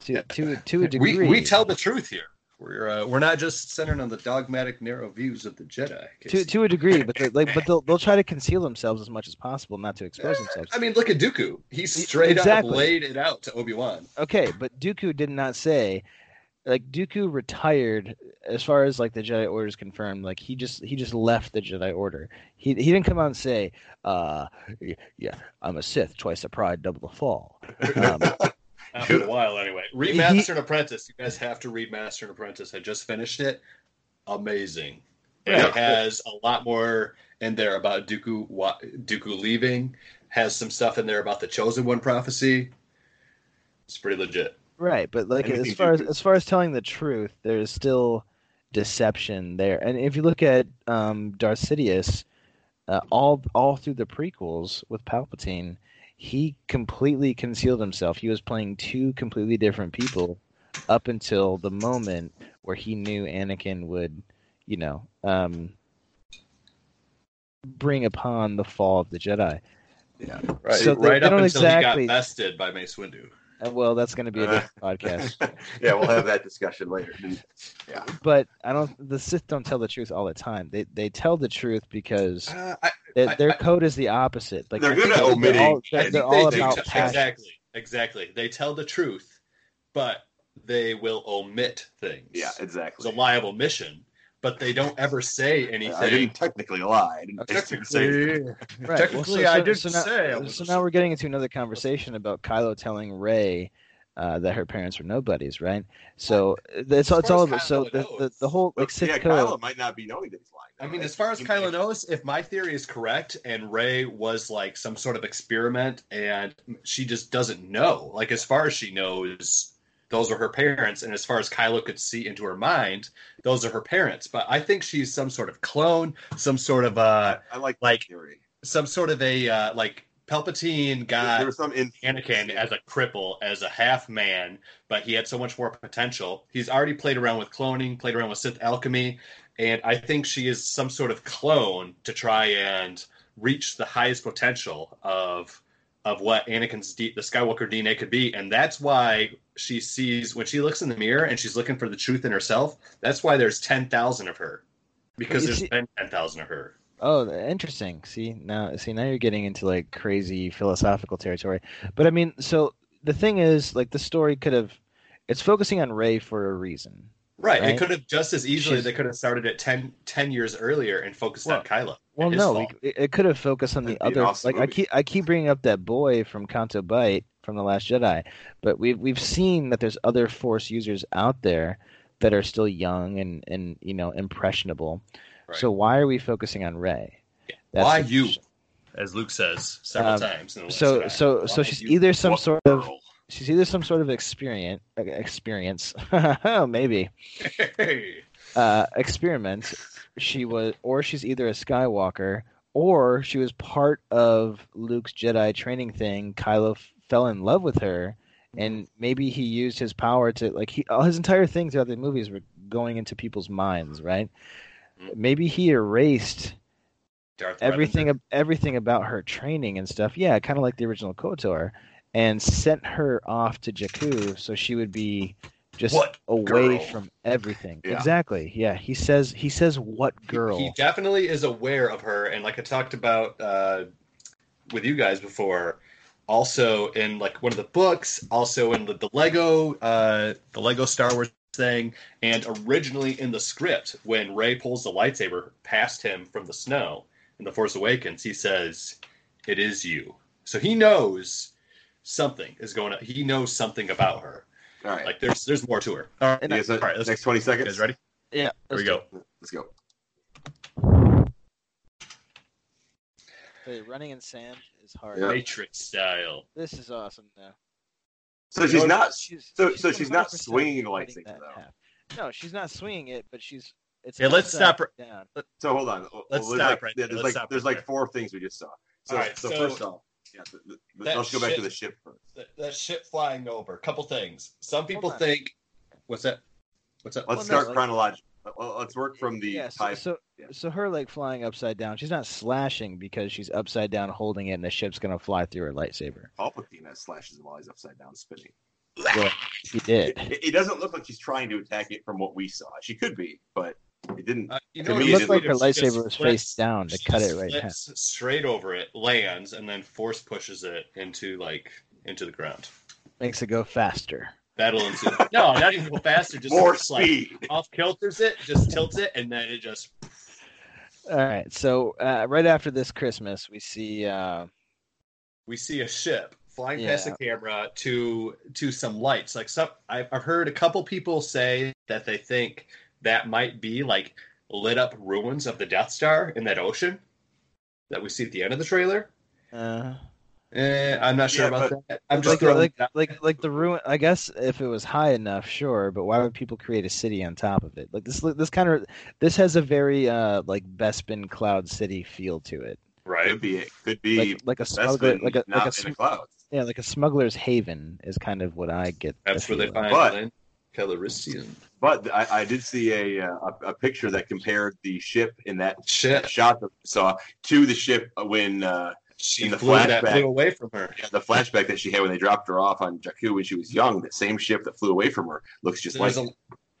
to to to a degree. We, we tell the truth here. We're uh, we're not just centered on the dogmatic, narrow views of the Jedi. to to a degree, but they, like, but they'll they'll try to conceal themselves as much as possible, not to expose themselves. I mean, look at Dooku. He straight Exactly. up laid it out to Obi Wan. Okay, but Dooku did not say, like Dooku retired as far as like the Jedi Order is confirmed. Like he just he just left the Jedi Order. He he didn't come out and say, uh, yeah, I'm a Sith, twice the pride, double the fall. Um, After a while, anyway. Read He- Master and Apprentice. You guys have to read Master and Apprentice. I just finished it. Amazing. Yeah. It has a lot more in there about Dooku wa- Dooku leaving. Has some stuff in there about the Chosen One prophecy. It's pretty legit. Right, but like as far as as far as telling the truth, there's still deception there. And if you look at um, Darth Sidious, uh, all all through the prequels with Palpatine, he completely concealed himself. He was playing two completely different people up until the moment where he knew Anakin would, you know, um, bring upon the fall of the Jedi. Yeah, right. So they- right they up until exactly- he got bested by Mace Windu. Uh, well, that's going to be a Uh, different podcast. yeah, we'll have that discussion later. Yeah. but I don't. The Sith don't tell the truth all the time. They they tell the truth because Uh, I, they, I- their I- code is the opposite. Like They're I good think at they're omitting. all- They're, they're all do about tell- exactly, exactly. They tell the truth, but they will omit things. Yeah, exactly. it's exactly. a liable mission, but they don't ever say anything. I didn't technically lie. I didn't, I just didn't say anything. Right. well, Technically, so, I did so now, say I was So now we're getting into another conversation about Kylo telling Rey uh, that her parents were nobodies, right? So it's As it's all as about so the, the the whole like But, Sith yeah, code. Kylo might not be knowing that he's lying. I mean, though. as far as He- Kylo knows, if my theory is correct and Rey was like some sort of experiment and she just doesn't know, like as far as she knows, those are her parents, and as far as Kylo could see into her mind, those are her parents. But I think she's some sort of clone, some sort of uh, I like like- theory. some sort of a uh, like Palpatine got there was some in- Anakin as a cripple, as a half man, but he had so much more potential. He's already played around with cloning, played around with Sith alchemy, and I think she is some sort of clone to try and reach the highest potential of of what Anakin's D, the Skywalker DNA could be, and that's why she sees when she looks in the mirror and she's looking for the truth in herself. That's why there's ten thousand of her, because there's see- been ten thousand of her. Oh, interesting. See now, see now you're getting into like crazy philosophical territory. But I mean, so the thing is, like the story could have, it's focusing on Rey for a reason. Right. Right? It could have just as easily She's- they could have started it 10, 10 years earlier and focused on Kylo. Well, no, we, it, could have focused on the That'd other. awesome like I keep I keep bringing up that boy from Canto Bight from the Last Jedi, but we've we've seen that there's other Force users out there that are still young and and you know impressionable. Right. So why are we focusing on Rey? That's Why you? question. As Luke says several Um, times. So Jedi. so Why so she's you? either some What sort of she's either some sort of experience experience maybe Hey. uh, experiment, she was, or she's either a Skywalker, or she was part of Luke's Jedi training thing. Kylo fell in love with her, and maybe he used his power to like he all his entire thing throughout the movies were going into people's minds, right? Mhm. Maybe he erased Darth everything everything about her training and stuff. Yeah, kind of like the original KOTOR, and sent her off to Jakku so she would be just What away girl? from everything. Yeah. Exactly. Yeah, he says he says what girl? He definitely is aware of her, and like I talked about uh, with you guys before, also in like one of the books, also in the, the Lego, uh, the Lego Star Wars thing, and originally in the script when Rey pulls the lightsaber past him from the snow in the Force Awakens, he says, "It is you." So he knows something is going on. He knows something about her. All right. Like there's there's more to her. All right, And You all right, let's, next 20 you seconds. guys ready? yeah. Here we go. Let's go. So running in sand is hard. Yeah. Matrix style. This is awesome though. So she's not. She's, so- so she's not swinging the cutting lightsaber, though. half. No, she's not swinging it, but she's. It's Yeah, let's stop her- Down. So hold on. Let's there's stop like, right yeah, there. There's Let's like there's right like there. four things we just saw. So, All right, so, so first off, yeah, the, the, let's go back to the ship first. that, that ship flying over. Couple things. Some people think. What's that? What's that? Let's Well, start like- chronologically. Well, let's work from the yeah, so, type. so yeah. so her like flying upside down. She's not slashing because she's upside down holding it, and the ship's gonna fly through her lightsaber. Palpatine has slashes while he's upside down spinning. Well, she did. It, it doesn't look like she's trying to attack it from what we saw. She could be, but it didn't. Uh, you To know, me, It it looked didn't like her lightsaber was flips- face down to cut it right in straight over it, lands, and then force pushes it into like into the ground. Makes it go faster. Battle ensues. no, not even go faster. Just More just, like, speed. off kilters it, just tilts it, and then it just All right. So uh, right after this Christmas, we see. Uh, we see a ship flying past the camera to to some lights. Like some, I've, I've heard a couple people say that they think that might be like lit up ruins of the Death Star in that ocean that we see at the end of the trailer. uh, Eh, I'm not sure Yeah, about but- that. I'm just like, throwing like, like, like the ruin. I guess if it was high enough, sure. But why would people create a city on top of it? Like this, this kind of, this has a very uh like Bespin Cloud City feel to it. right. Could be. It could be. Like, like a smuggler, like a not like a sm- the clouds. yeah, like a smuggler's haven is kind of what I get. the That's where they find But- Calrissian. But I, I did see a, uh, a a picture that compared the ship in that Shit, shot that we saw to the ship when uh, she in the flew that flashback- flew away from her. the flashback that she had when they dropped her off on Jakku when she was young. That same ship that flew away from her looks just There's like.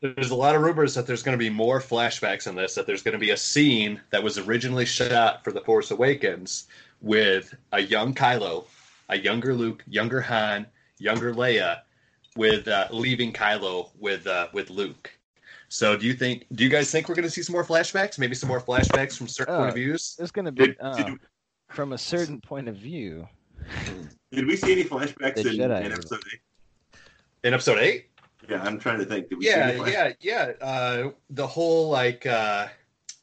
a, there's a lot of rumors that there's going to be more flashbacks in this. That there's going to be a scene that was originally shot for The Force Awakens with a young Kylo, a younger Luke, younger Han, younger Leia, with uh, leaving Kylo with uh, with Luke. So do you think? Do you guys think we're going to see some more flashbacks? Maybe some more flashbacks from certain point Uh, of views. There's going to be Did, uh, did, from a certain point of view. did we see any flashbacks in, in episode eight? In episode eight, Yeah, I'm trying to think. Did we see yeah, any yeah, yeah. Uh, the whole like, uh,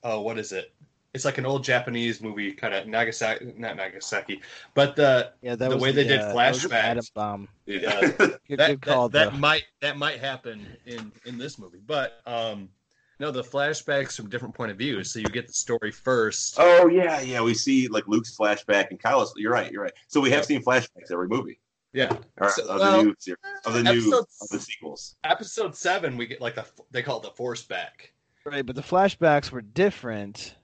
oh, what is it? It's like an old Japanese movie, kind of Nagasaki, not Nagasaki, but the Yeah, that The was way they did uh, flashbacks. Atom bomb. Yeah. Good, that, good that, call, that though. might that might happen in in this movie, but um, no, the flashbacks from different point of views, so you get the story first. Oh yeah, yeah. We see like Luke's flashback and Kylo's. You're right. You're right. So we have Yeah. seen flashbacks every movie Yeah, or, So- of well, the new series, of the new episodes- of the sequels. episode seven, we get like the they call it the Force back. Right, but the flashbacks were different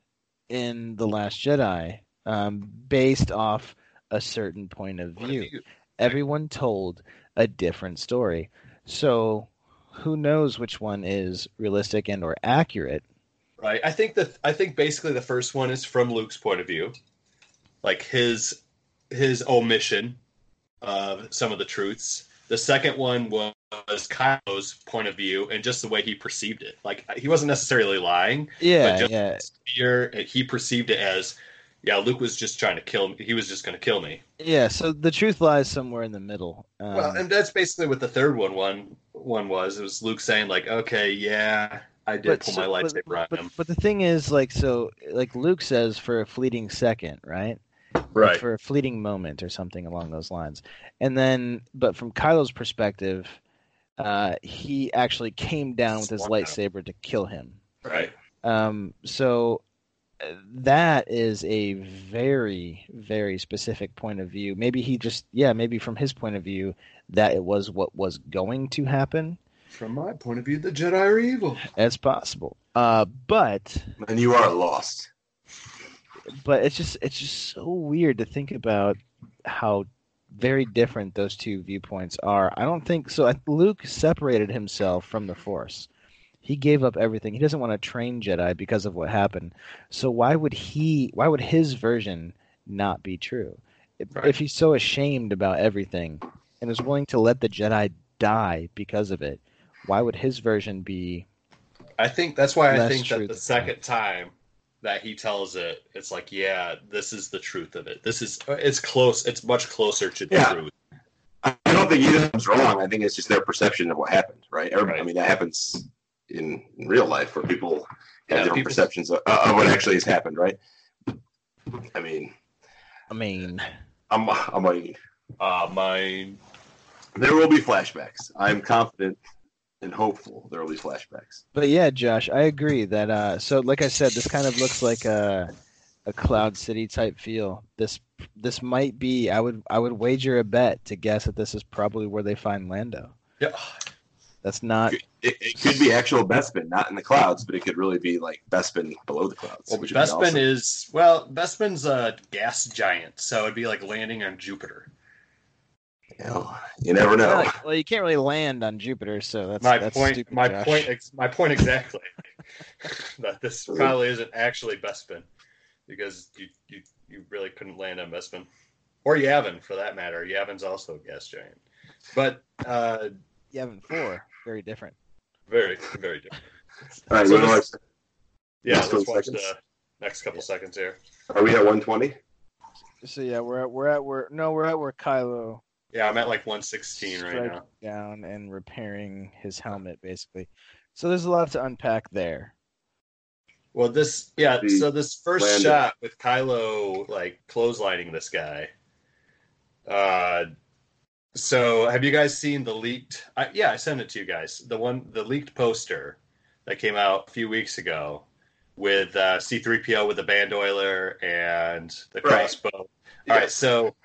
in The Last Jedi, um, based off a certain point of Point of view. view. Everyone told a different story. So who knows which one is realistic and or accurate? Right. I think that I think basically the first one is from Luke's point of view, like his his omission of some of the truths. The second one was Kylo's point of view and just the way he perceived it. Like he wasn't necessarily lying, Yeah, but just yeah. fear. He perceived it as, yeah, Luke was just trying to kill me. He was just going to kill me. Yeah, so the truth lies somewhere in the middle. Um, well, and that's basically what the third one one one was. It was Luke saying like, okay, yeah, I did pull my so- lightsaber on but, him. but the thing is, like, so, like Luke says, for a fleeting second, right? Like, for a fleeting moment or something along those lines. And then, but from Kylo's perspective, uh, he actually came down with his Swung at him. lightsaber to kill him. Right. Um, so uh, that is a very, very specific point of view. Maybe he just, yeah, maybe from his point of view, that it was what was going to happen. From my point of view, the Jedi are evil. It's possible. Uh, but And you are lost. but it's just it's just so weird to think about how very different those two viewpoints are. I don't think so. Luke separated himself from the Force. He gave up everything. He doesn't want to train Jedi because of what happened. So why would he? Why would his version not be true? Right. if he's so ashamed about everything and is willing to let the Jedi die because of it, why would his version be? I think that's why I think that the second time that he tells it, it's like, yeah, this is the truth of it. This is it's close. It's much closer to the Yeah. truth. I I don't think either of wrong. I think it's just their perception of what happened, right? Everybody, I mean, that happens in, in real life where people have Yeah, different people- perceptions of, of what actually has happened, right? I mean, I mean, I'm, I'm like, Uh, my there will be flashbacks. I'm confident and hopeful there will be flashbacks. But yeah, Josh, I agree that. Uh, so, like I said, this kind of looks like a a Cloud City type feel. This this might be. I would I would wager a bet to guess that this is probably where they find Lando. yeah, That's not. It, it could be actual Bespin, not in the clouds, but it could really be like Bespin below the clouds. well, which would be Bespin awesome. is well, Bespin's a gas giant, so it'd be like landing on Jupiter. Hell, you never know. Well, well, you can't really land on Jupiter, so that's my that's point. stupid, my Josh. point. Ex- my point exactly. that this probably isn't actually Bespin, because you you you really couldn't land on Bespin, or Yavin for that matter. Yavin's also a gas giant, but uh, Yavin four, very different. very very different. All right, So you know this- what? Yeah, let's watch seconds. the next couple seconds here. Are we at 120? So yeah, we're at we're at where no, we're at where Kylo Yeah, I'm at like 116 right now. down and repairing his helmet, basically. So there's a lot to unpack there. Well, this yeah. The So this first landing. shot with Kylo like clotheslining this guy. Uh, so have you guys seen the leaked? I, yeah, I sent it to you guys. The one, the leaked poster that came out a few weeks ago with uh, C-3PO with the band oiler and the Right. crossbow. All right, so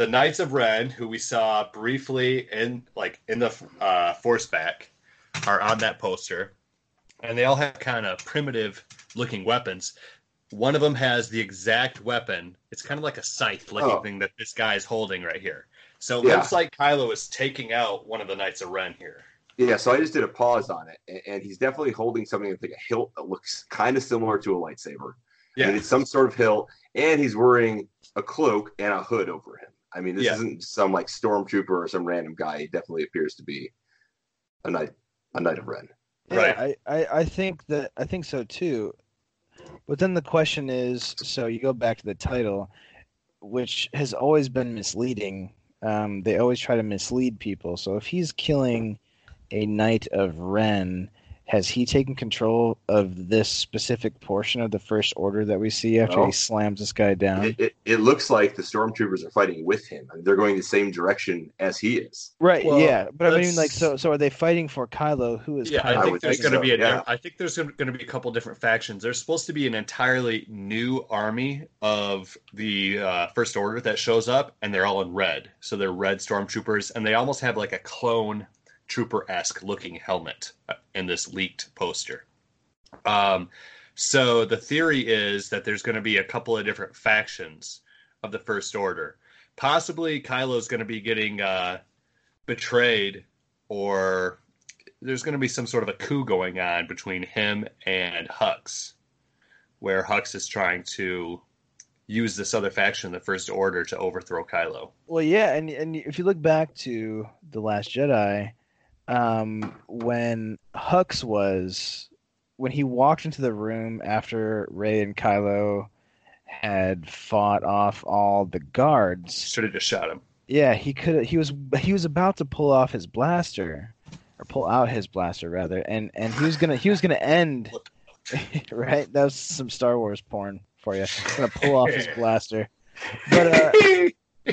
the Knights of Ren, who we saw briefly in like in the uh, Force back, are on that poster, and they all have kind of primitive looking weapons. One of them has the exact weapon. It's kind of like a scythe looking Oh. thing that this guy is holding right here. So it Yeah. looks like Kylo is taking out one of the Knights of Ren here. Yeah, so I just did a pause on it, and, he's definitely holding something like a hilt that looks kind of similar to a lightsaber. Yeah. And it's some sort of hilt, and he's wearing a cloak and a hood over him. I mean, this Yeah. isn't some like stormtrooper or some random guy. He definitely appears to be a knight, a knight of Ren. Right. Yeah, I, I, I think that I think so too. But then the question is, so you go back to the title, which has always been misleading. Um, they always try to mislead people. So if he's killing a knight of Ren, has he taken control of this specific portion of the First Order that we see after No. he slams this guy down? It, it, it looks like the stormtroopers are fighting with him. I mean, they're going the same direction as he is. right. Well, yeah. But I mean, like, so so are they fighting for Kylo? Who is Yeah, Kylo? I I think would there's going to so, be a. yeah. I think there's going to be a couple different factions. There's supposed to be an entirely new army of the uh, First Order that shows up, and they're all in red. So they're red stormtroopers, and they almost have like a clone trooper esque looking helmet uh, in this leaked poster. Um, so the theory is that there's going to be a couple of different factions of the First Order. Possibly Kylo's going to be getting uh, betrayed, or there's going to be some sort of a coup going on between him and Hux, where Hux is trying to use this other faction, the First Order, to overthrow Kylo. Well, yeah, and and if you look back to the Last Jedi, um, when Hux was when he walked into the room after Rey and Kylo had fought off all the guards, Should have just shot him. yeah, he could he was he was about to pull off his blaster or pull out his blaster rather, and and he was gonna he was gonna end right. That was some Star Wars porn for you. He's gonna pull off his blaster, but uh,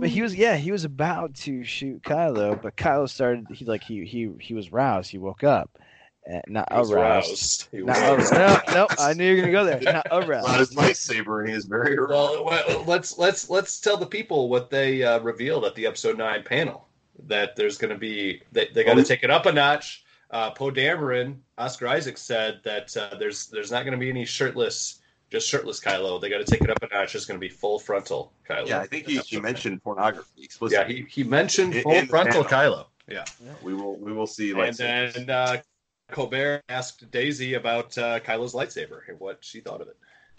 but he was yeah he was about to shoot Kylo, but Kylo started he like he he he was roused. He woke up, uh, not He was aroused. aroused. He Not was. aroused. No, no, I knew you were gonna go there. Not Not aroused. his lightsaber, and he is very Well, well, let's let's let's tell the people what they uh, revealed at the episode nine panel. That there's going to be they, they got to Oh. take it up a notch. Uh, Poe Dameron, Oscar Isaac said that uh, there's there's not going to be any shirtless, just shirtless Kylo. They got to take it up a notch. It's going to be full frontal Kylo. Yeah, I think he, he mentioned pornography Yeah, he, he mentioned In- full in frontal panel. Kylo. Yeah, we will we will see. and then uh, Colbert asked Daisy about uh, Kylo's lightsaber and what she thought of it.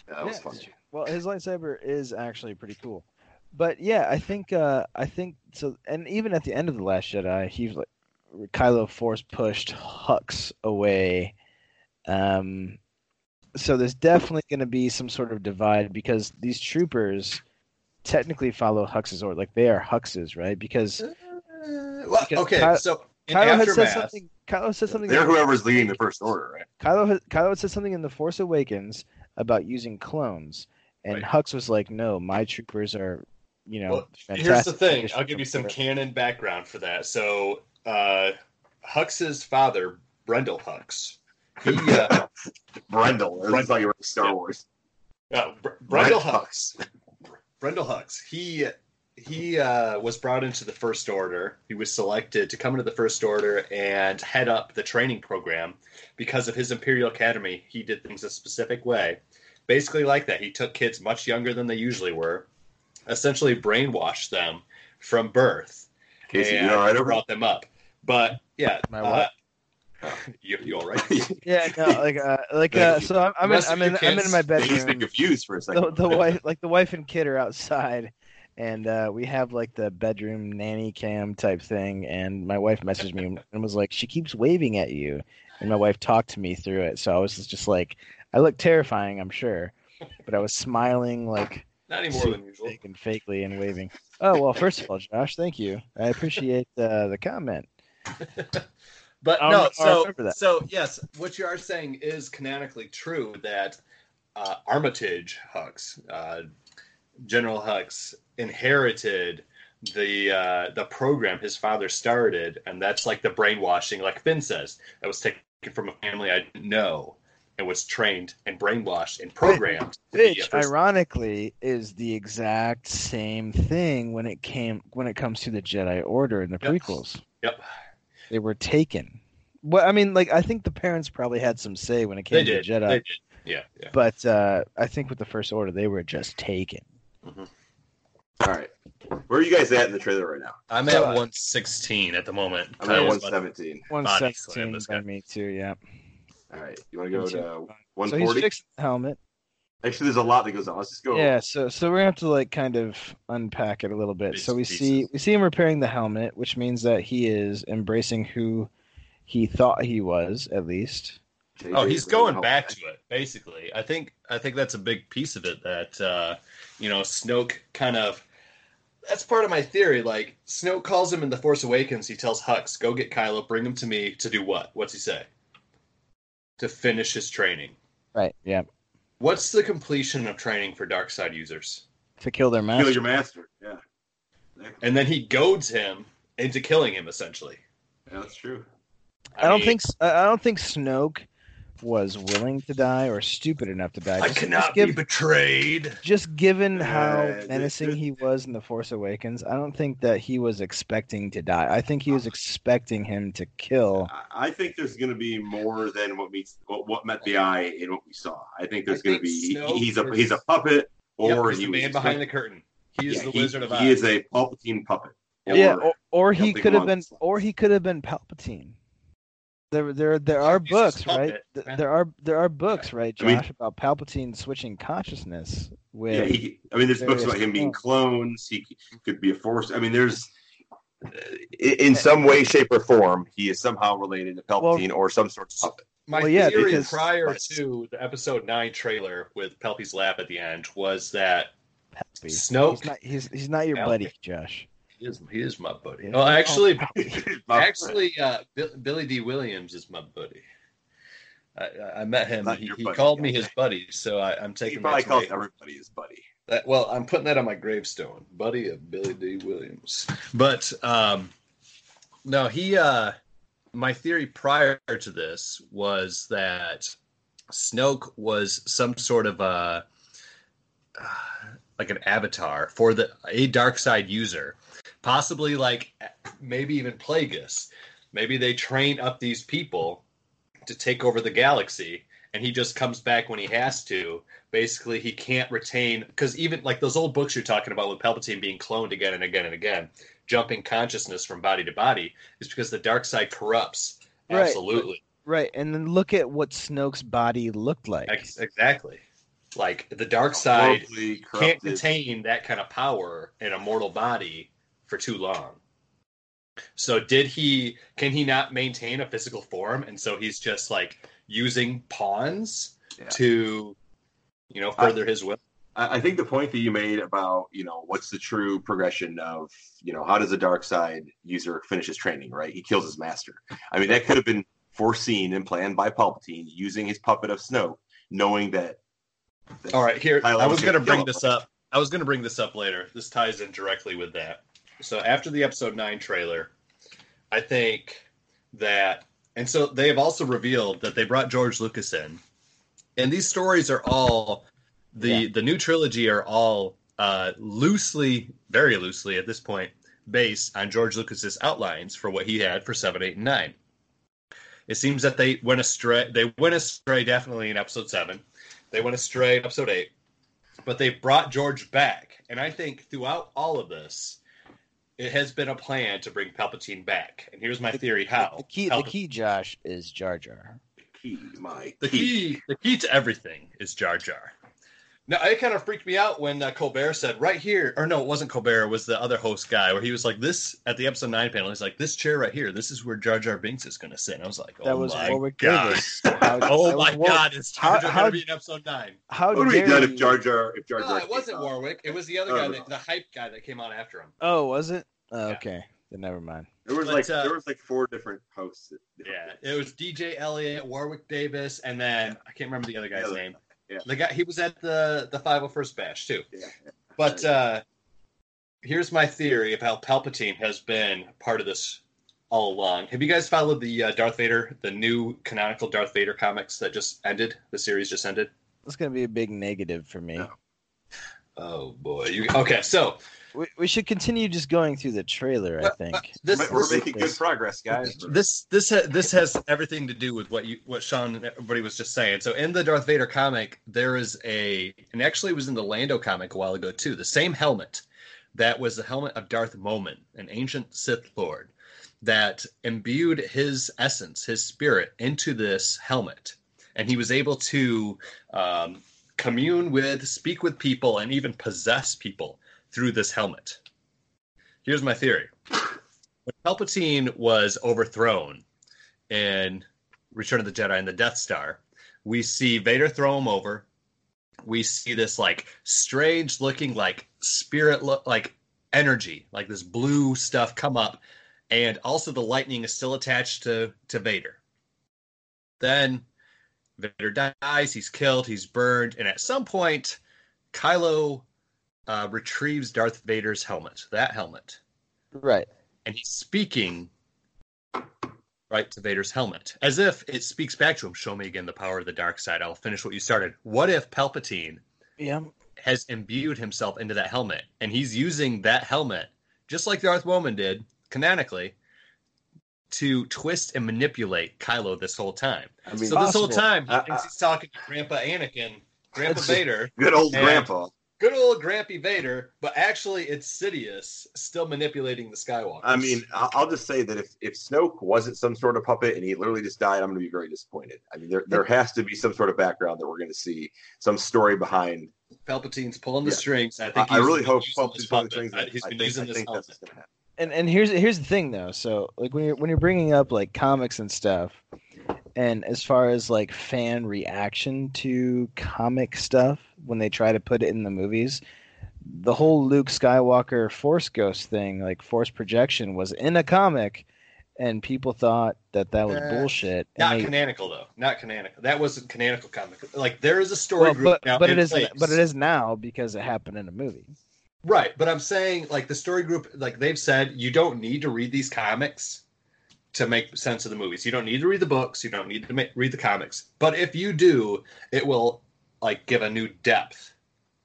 that was Yeah. fun. Well, his lightsaber is actually pretty cool. But yeah, I think uh I think so and even at the end of the last Jedi, he's like Kylo force pushed Hux away. Um so there's definitely going to be some sort of divide because these troopers technically follow Hux's order. Like they are Hux's, right? Because Uh, well, Because okay, Ky- so Kylo had said something Kylo said something They're whoever's leading the first order, right? Kylo had, Kylo had said something in The Force Awakens about using clones, and Right. Hux was like, "No, my troopers are, you know, Well. Here's the thing. I'll give you some canon background for that. So, uh, Hux's father, Brendol Hux, he, uh, Brendol. That's Brendol. how you write Star Wars. uh, Br- Brendol Brent Hux, Brendol Hux, he he uh, was brought into the First Order. He was selected to come into the First Order and head up the training program because of his Imperial Academy. He did things a specific way, basically like that. He took kids much younger than they usually were, essentially brainwashed them from birth. Casey, and you all right over brought them up. But yeah, My uh, what? you, you all right? Yeah, no, like, uh, like, uh, so I'm, I'm in, I'm in, I'm in my He's been confused for a second. The, the wife, like the wife and kid are outside, and uh, we have like the bedroom nanny cam type thing. And my wife messaged me and was like, "She keeps waving at you," and my wife talked to me through it. So I was just like, I look terrifying, I'm sure, but I was smiling like Not any more than usual. fake and fakely and waving. Oh well, first of all, Josh, thank you. I appreciate uh, the comment. But I'll- no, I'll so so yes, what you are saying is canonically true that uh, Armitage Hux, uh, General Hux, inherited the uh, the program his father started, and that's like the brainwashing, like Finn says, that was taken from a family I didn't know and was trained and brainwashed and programmed. to be a Which, first- ironically, is the exact same thing when it came when it comes to the Jedi Order in the Yep. prequels. Yep. They were taken. Well, I mean, like I think the parents probably had some say when it They came to did. Jedi, They did. Yeah. Yeah. but uh, I think with the First Order, they were just taken. All right. Where are you guys at in the trailer right now? I'm at uh, 116 at the moment. I'm at Kyle's about- 117. One Body slam seventeen this by guy. me too. Yeah. All right. You want to go to 140? So he's fixing the helmet. Actually, there's a lot that goes on. Let's just go. Yeah, so so we're gonna have to like kind of unpack it a little bit. Bits so and we see we see him repairing the helmet, which means that he is embracing who he thought he was, at least. JJ Oh, he's going back to it. Basically, I think I think that's a big piece of it. That uh, you know, Snoke kind of. That's part of my theory. Like Snoke calls him in the Force Awakens. He tells Hux, "Go get Kylo. Bring him to me to do what? What's he say? To finish his training. Right. Yeah. What's the completion of training for dark side users? To kill their master. Kill your master. Yeah. And then he goads him into killing him. Essentially, Yeah, that's true. I don't mean, think S- I don't think Snoke was willing to die or stupid enough to die. I cannot just, give- be betrayed. just given how Uh, menacing this- he was in the Force Awakens, I don't think that he was expecting to die. I think he was expecting him to kill. I- I think there's going to be more than what meets what, what met the eye in what we saw. I think there's going to be Snoke he's a he's a puppet Yep, or he's he the man behind the curtain. He is Yeah, the he, Wizard of Oz. he is a Palpatine puppet. yeah, Or- or, or he could have been, or he could have been Palpatine. There, there, there are He's books, right? puppet, Th- man. There are, there are books, right, I mean- Josh, about Palpatine switching consciousness with. yeah, he, I mean, there's books about him being clones. He could be a force. I mean, there's uh, in some way, shape, or form, he is somehow related to Palpatine or some sort of puppet. My Well, yeah, theory because- prior But- to the episode nine trailer with Palpy's lap at the end was that Palpy. Snoke He's not, he's, he's not your Palpy. buddy, Josh. He is he is my buddy. Yeah. Oh, actually, My actually, uh, Bill, Billy Dee Williams is my buddy. I, I- met him. He, he buddy, called me his buddy, so I, I'm he taking probably that. calls everybody his buddy. that. Well, I'm putting that on my gravestone, buddy of Billy Dee Williams. But um, no, he uh, my theory prior to this was that Snoke was some sort of a like an avatar for the a dark side user, possibly like maybe even Plagueis. Maybe they train up these people to take over the galaxy, and he just comes back when he has to. Basically, he can't retain because even like those old books you're talking about with Palpatine being cloned again and again and again, jumping consciousness from body to body, is because the dark side corrupts. Right. Absolutely. Right, and then look at what Snoke's body looked like. Ex- exactly. Like the dark side can't contain that kind of power in a mortal body for too long. So did he can he not maintain a physical form and so he's just like using pawns Yeah. to you know further his will? I I think the point that you made about you know what's the true progression of you know how does a dark side user finish his training right he kills his master I mean that could have been foreseen and planned by Palpatine using his puppet of Snoke knowing that, All right, here Kylo I was was gonna bring him. this up. I was going to bring this up later. This ties in directly with that. So after the episode 9 trailer, I think that and so they have also revealed that they brought George Lucas in. And these stories are all the Yeah. the new trilogy are all uh loosely, very loosely at this point based on George Lucas's outlines for what he had for 7, 8 and 9. It seems that they went astray they went astray definitely in episode 7. They went astray in episode 8 but they brought George back. And I think throughout all of this, it has been a plan to bring Palpatine back. And here's my theory how. The key, the key, Josh, is Jar Jar. The key my the key, the key to everything is Jar Jar. Now, it kind of freaked me out when uh, Colbert said, right here, or no, it wasn't Colbert, it was the other host guy, where he was like, this, at the episode 9 panel, he's like, this chair right here, this is where Jar Jar Binks is going to sit. And I was like, oh That was my Warwick God. Davis. How- Oh that my was War- God, is how- Jar Jar going to be in episode 9? How what would be dare done if Jar Jar if Jar Jar No, it wasn't out? Warwick. It was the other Oh, guy, no. that, the hype guy that came out after him. Oh, was it? Oh, Yeah. okay, then never mind. there was But, like uh, there was like four different hosts Yeah, it was DJ Elliott, Warwick Davis, and then I can't remember the other guy's The other name. Yeah. The guy he was at the the 501st bash too. yeah, yeah. But uh here's my theory of how Palpatine has been part of this all along. Have you guys followed the uh, Darth Vader, the new canonical Darth Vader comics that just ended? The series just ended. That's gonna be a big negative for me. No. Oh boy! You, okay, so We, we should continue just going through the trailer. I think. this, we're this- making good progress, guys. this this ha- this has everything to do with what you what Sean and everybody was just saying. So in the Darth Vader comic, there is a and actually it was in the Lando comic a while ago too. The same helmet that was the helmet of Darth Momin, an ancient Sith Lord, that imbued his essence, his spirit into this helmet, and he was able to um, commune with, speak with people, and even possess people through this helmet. Here's my theory when Palpatine was overthrown in Return of the Jedi and the Death Star, we see Vader throw him over. We see this like strange looking like spirit look like energy, like this blue stuff come up, and also the lightning is still attached to to Vader. Then Vader dies, he's killed, he's burned, and at some point, Kylo uh, retrieves Darth Vader's helmet, that helmet, Right. and he's speaking right to Vader's helmet, as if it speaks back to him. Show me again the power of the dark side. I'll finish what you started. What if Palpatine Yeah. has imbued himself into that helmet, and he's using that helmet just like Darth Momin did canonically to twist and manipulate Kylo this whole time. I mean, so this whole time he Uh, thinks he's talking to Grandpa Anakin, Grandpa Vader, good old and- grandpa. Good old Grampy Vader, but actually it's Sidious still manipulating the Skywalker. I mean, I- I'll just say that if, if Snoke wasn't some sort of puppet and he literally just died, I'm going to be very disappointed. I mean, there there has to be some sort of background that we're going to see, some story behind. Palpatine's pulling the Yeah. strings. I I, think I he's really hope using Palpatine's this one of puppet. the things Uh, that He's I been think, using I this think helmet. that's going to happen. and and here's here's the thing though so like when you're when you're bringing up like comics and stuff and as far as like fan reaction to comic stuff when they try to put it in the movies the whole luke skywalker force ghost thing like force projection was in a comic and people thought that that was Uh, bullshit Not they- canonical though. Not canonical. That wasn't canonical comic. Like there is a story well, group but, now. but it is place. but it is now because it happened in a movie right. But I'm saying like the story group, like they've said, you don't need to read these comics to make sense of the movies. You don't need to read the books. You don't need to ma- read the comics. But if you do, it will like give a new depth.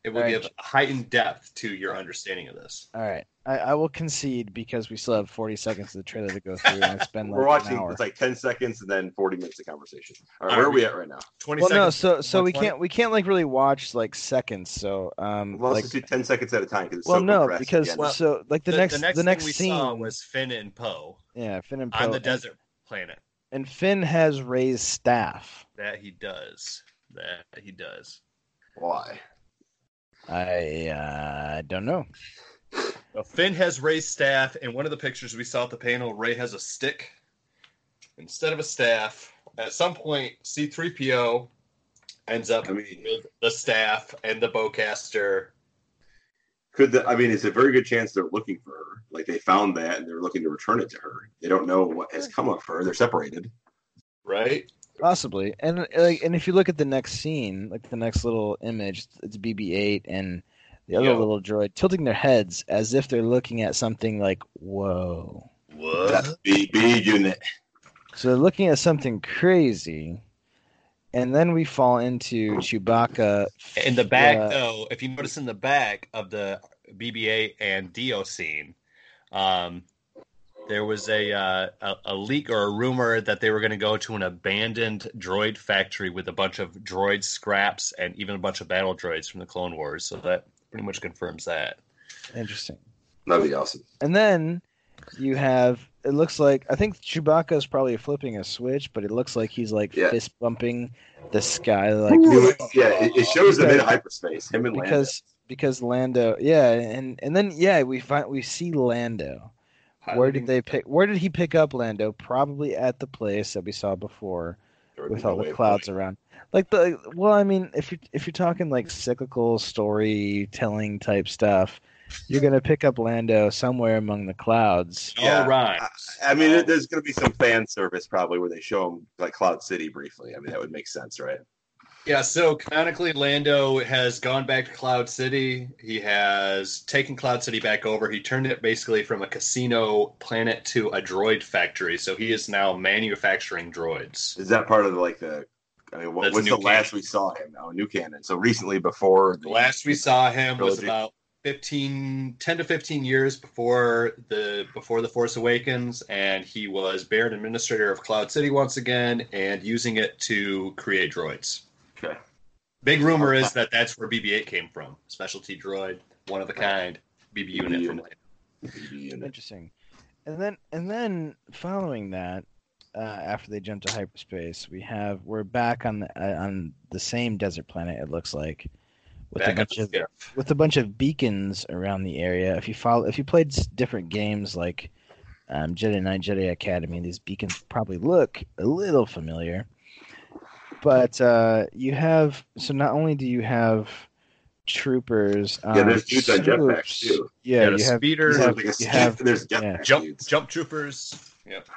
It will Right. give heightened depth to your understanding of this. All right, I, I will concede because we still have 40 seconds of the trailer to go through, and it's been like We're watching. an hour. It's like ten seconds and then forty minutes of conversation. All right, All where right, are we at right now? Twenty well, no, so so we 120? can't we can't like really watch like seconds. So um, Well, let's like do ten seconds at a time because it's well so no compressed because. Well, so like the, next the next, thing we scene saw was Finn and Poe yeah Finn and Poe on Poe the desert planet. and Finn has raised staff. That he does. That he does. why? I uh, don't know. Well, Finn has Rey's staff. In one of the pictures we saw at the panel, Rey has a stick instead of a staff. At some point, C3PO ends up I mean, with the staff and the bowcaster. could the? I mean, it's a very good chance they're looking for her. Like they found that and they're looking to return it to her. They don't know what has come of her. They're separated. Right? Possibly, and like, and if you look at the next scene, like the next little image, it's BB-8 and the other Yeah. little droid tilting their heads as if they're looking at something like, "Whoa!" That's BB unit. So they're looking at something crazy, and then we fall into Chewbacca. In the back, uh, though, if you notice in the back of the BB-8 and D-O scene, um, there was a, uh, a a leak or a rumor that they were going to go to an abandoned droid factory with a bunch of droid scraps and even a bunch of battle droids from the Clone Wars. So that pretty much confirms that. Interesting. That'd be awesome. And then you have it looks like I think Chewbacca is probably flipping a switch, but it looks like he's like Yeah. fist bumping the sky like yeah, it, it shows them in hyperspace. Him and Lando. because because Lando yeah, and and then yeah, we find we see Lando. Where did they pick where did he pick up Lando? Probably at the place that we saw before There with all way the clouds around. Like the well, I mean, if you if you're talking like cyclical storytelling type stuff, you're gonna pick up Lando somewhere among the clouds. Yeah. All right. I, I mean, it- there's going to be some fan service probably where they show him like Cloud City briefly. I mean, that would make sense, right? Yeah, so canonically, Lando has gone back to Cloud City. He has taken Cloud City back over. He turned it basically from a casino planet to a droid factory. So he is now manufacturing droids. Is that part of the, like the? I mean, what, That's what's new the last we saw him oh, now? New canon. So recently, before The last we saw him was about 15, 10 to 15 years before the before the Force Awakens, and he was Baron Administrator of Cloud City once again, and using it to create droids. Okay. Big rumor is that that's where BB-8 came from. Specialty droid, one of a kind, BB unit from. BB unit. Interesting. And then and then following that, uh, after they jump to hyperspace, we have we're back on the uh, on the same desert planet. It looks like with a Back up bunch of skiff. with a bunch of beacons around the area. If you follow, if you played different games like um, Jedi Knight, Jedi Academy, these beacons probably look a little familiar. But uh, you have so not only do you have troopers, um, Yeah, there's dudes on jetpacks too. Yeah, Yeah, you have speeder, you have- like you have- there's yeah. jump dudes. jump troopers. Yep.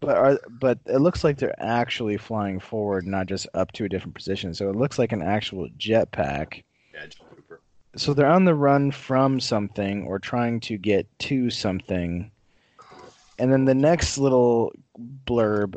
But are but it looks like they're actually flying forward, not just up to a different position. So it looks like an actual jetpack. Yeah, jump trooper. So they're on the run from something or trying to get to something. And then the next little blurb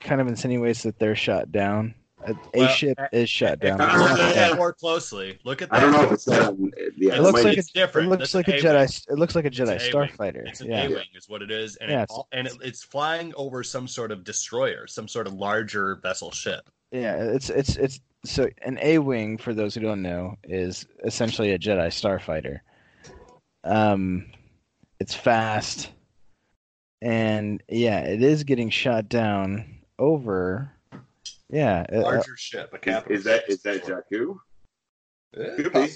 kind of insinuates that they're shot down. A, a Well, ship is shut down. you It's look at that. that more closely, look at that. I don't know if it's that. Yeah, It It looks like it's a, different. It looks That's like a A-wing. Jedi. It looks like a Jedi It's starfighter. It's an yeah. A-wing, is what it is, and Yeah, it, it's- and it, it's flying over some sort of destroyer, some sort of larger vessel ship. Yeah, it's it's it's so an A wing for those who don't know is essentially a Jedi starfighter. Um, it's fast, and yeah, it is getting shot down over. Yeah, uh, Larger ship, a Is, capital. is that is that Jakku? Eh, Could be.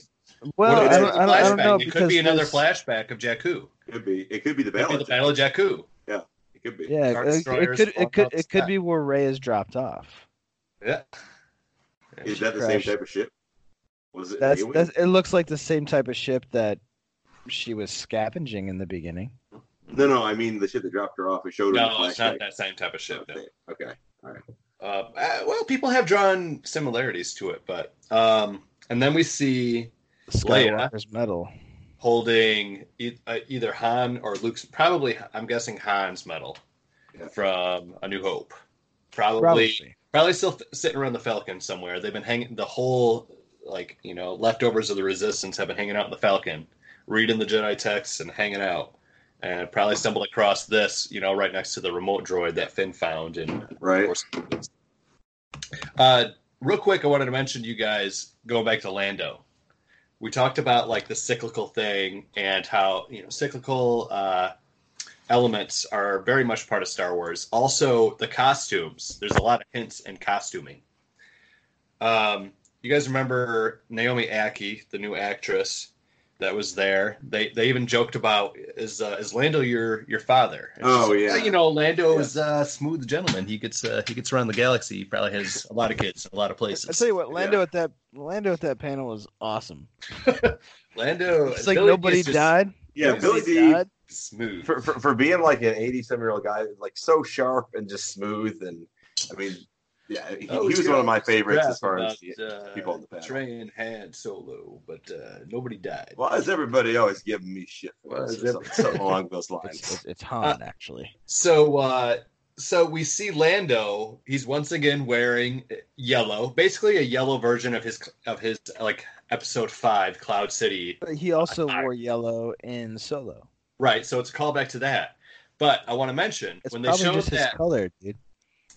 well, I don't, a I don't, I don't know It could be another there's- flashback of Jakku. Could be. It could be the It could be battle. the Battle of Jakku. Yeah, It could be. Yeah, it, it could it could it could be where Rey is dropped off. Yeah. Is that the same type of ship? Was it? That's that's it. Looks like the same type of ship that she was scavenging in the beginning. No, no. I mean the ship that dropped her off. It showed her. in No, it's not that same type of ship. No. Okay. Uh, uh, well, people have drawn similarities to it, but um, and then we see Leia. Skywalker's medal. holding e- uh, either Han or Luke's, probably I'm guessing Han's medal, Yeah. from A New Hope. Probably, Probably. probably, still f- sitting around the Falcon somewhere. They've been hanging the whole like you know leftovers of the Resistance have been hanging out in the Falcon, reading the Jedi texts and hanging out. And probably stumbled across this, you know, right next to the remote droid that Finn found in Right. Uh, real quick, I wanted to mention to you guys going back to Lando. We talked about like the cyclical thing and how you know cyclical uh, elements are very much part of Star Wars. Also, the costumes. There's a lot of hints in costuming. Um, you guys remember Naomi Ackie, the new actress that was there? They they even joked about is uh, is Lando your your father? And Oh, she's like, yeah. "Well, you know Lando is a smooth gentleman. He gets uh, he gets around the galaxy. He probably has a lot of kids, a lot of places. I tell you what, Lando at that Lando at that panel was awesome. Lando, It's like Billy nobody just died. Yeah, Billy D. died. smooth. For, for for being like an eighty-seven year old guy, like so sharp and just smooth, and I mean, yeah, he, Oh, he was yeah. one of my favorites as Crap far as about, the uh, people on the panel. Train had solo, but uh, nobody died. Why is everybody always giving me shit for Why this is or something, something along those lines? It's, it's, it's Han actually. So, uh, so we see Lando. He's once again wearing yellow, basically a yellow version of his of his like episode five, Cloud City. But he also I- wore yellow in Solo. Right. So it's a callback to that. But I want to mention It's when they showed just his that. color, dude.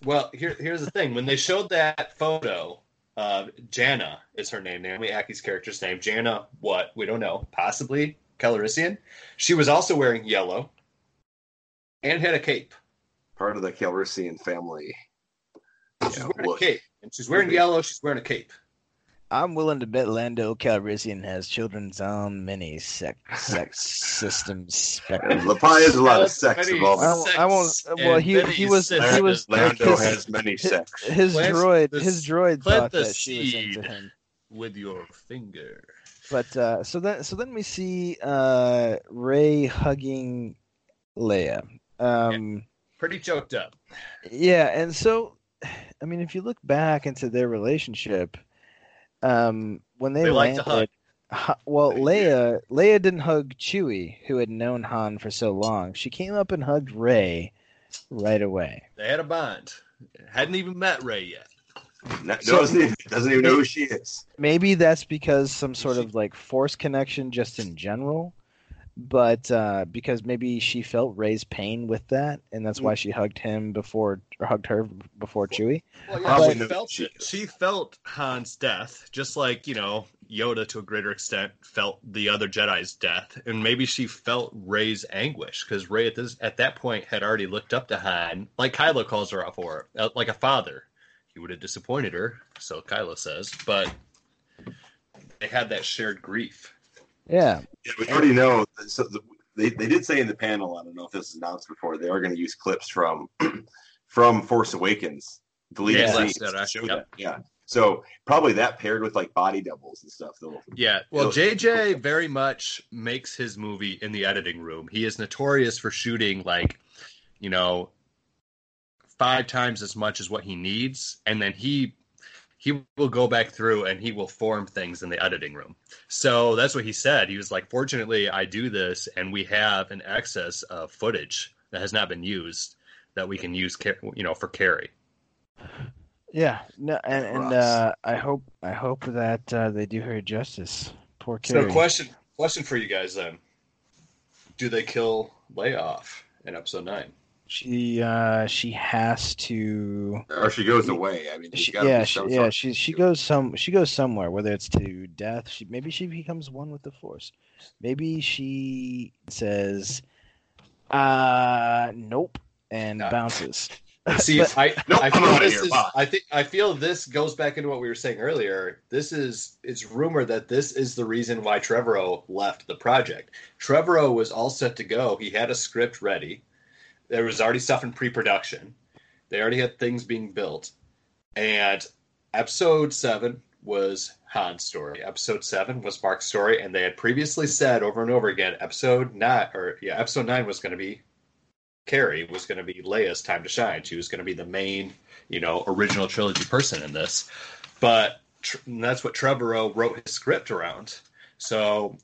Well, here, here's the thing. When they showed that photo, uh, Jannah is her name, Naomi Ackie's character's name. Jannah, what? We don't know. Possibly Calrissian. She was also wearing yellow and had a cape. Part of the Calrissian family. She's Yeah, wearing look. a cape. And she's wearing yellow. She's wearing a cape. I'm willing to bet Lando Calrissian has children's own many sex, sex systems spectrum. Has a lot of sex involved. I won't- I won't- sex well, he- he was- sisters. he was- Lando his- has many sex. His Plant droid, the- his droid plant thought the that she was into seed. him. with your finger. But uh, so then, so then we see uh, Rey hugging Leia. Um, Pretty choked up. yeah, and so, I mean, if you look back into their relationship, um, when they, They like to landed, Ha- well, Leia, Leia didn't hug Chewie, who had known Han for so long. She came up and hugged Rey right away. They had a bond. Hadn't even met Rey yet. No- So- doesn't, even, doesn't even know who she is. Maybe that's because some sort of like force connection just in general, but uh, because maybe she felt Rey's pain with that, and that's why she hugged him before or hugged her before Chewie. Well, Probably yeah, she knows felt she She felt Han's death, just like you know Yoda to a greater extent felt the other Jedi's death, and maybe she felt Rey's anguish because Rey at this at that point had already looked up to Han, like Kylo calls her out for, uh, like a father. He would have disappointed her, so Kylo says, but they had that shared grief. Yeah, Yeah, we already know. So the, they, they did say in the panel. I don't know if this was announced before. They are going to use clips from from Force Awakens, deleted Yeah, scenes that's to right. show Yep. that. Yeah. So probably that paired with like body doubles and stuff. They'll, Yeah, well, JJ very much makes his movie in the editing room. He is notorious for shooting like, you know, five times as much as what he needs, and then he he will go back through and he will form things in the editing room. So that's what he said. He was like, "Fortunately, I do this, and we have an excess of footage that has not been used that we can use, you know, for carry." yeah. No, and and uh, I hope I hope that uh, they do her justice. Poor Carrie. So, question question for you guys then: Do they kill Leia off in Episode Nine? She uh, she has to. or she goes away. I mean, She, yeah, be she, some yeah, sort- she she goes some she goes somewhere, whether it's to death. She maybe she becomes one with the force. Maybe she says, "Uh, nope," and No. bounces. See, But- I, Nope, I feel this here, is. I think I feel this goes back into what we were saying earlier. This is it's rumored that this is the reason why Trevorrow left the project. Trevorrow was all set to go. He had a script ready. There was already stuff in pre-production. They already had things being built, and episode seven was Han's story. Episode seven was Mark's story, and they had previously said over and over again, episode nine or yeah, episode nine was going to be Carrie was going to be Leia's time to shine. She was going to be the main, you know, original trilogy person in this. But that's what Trevorrow wrote his script around. So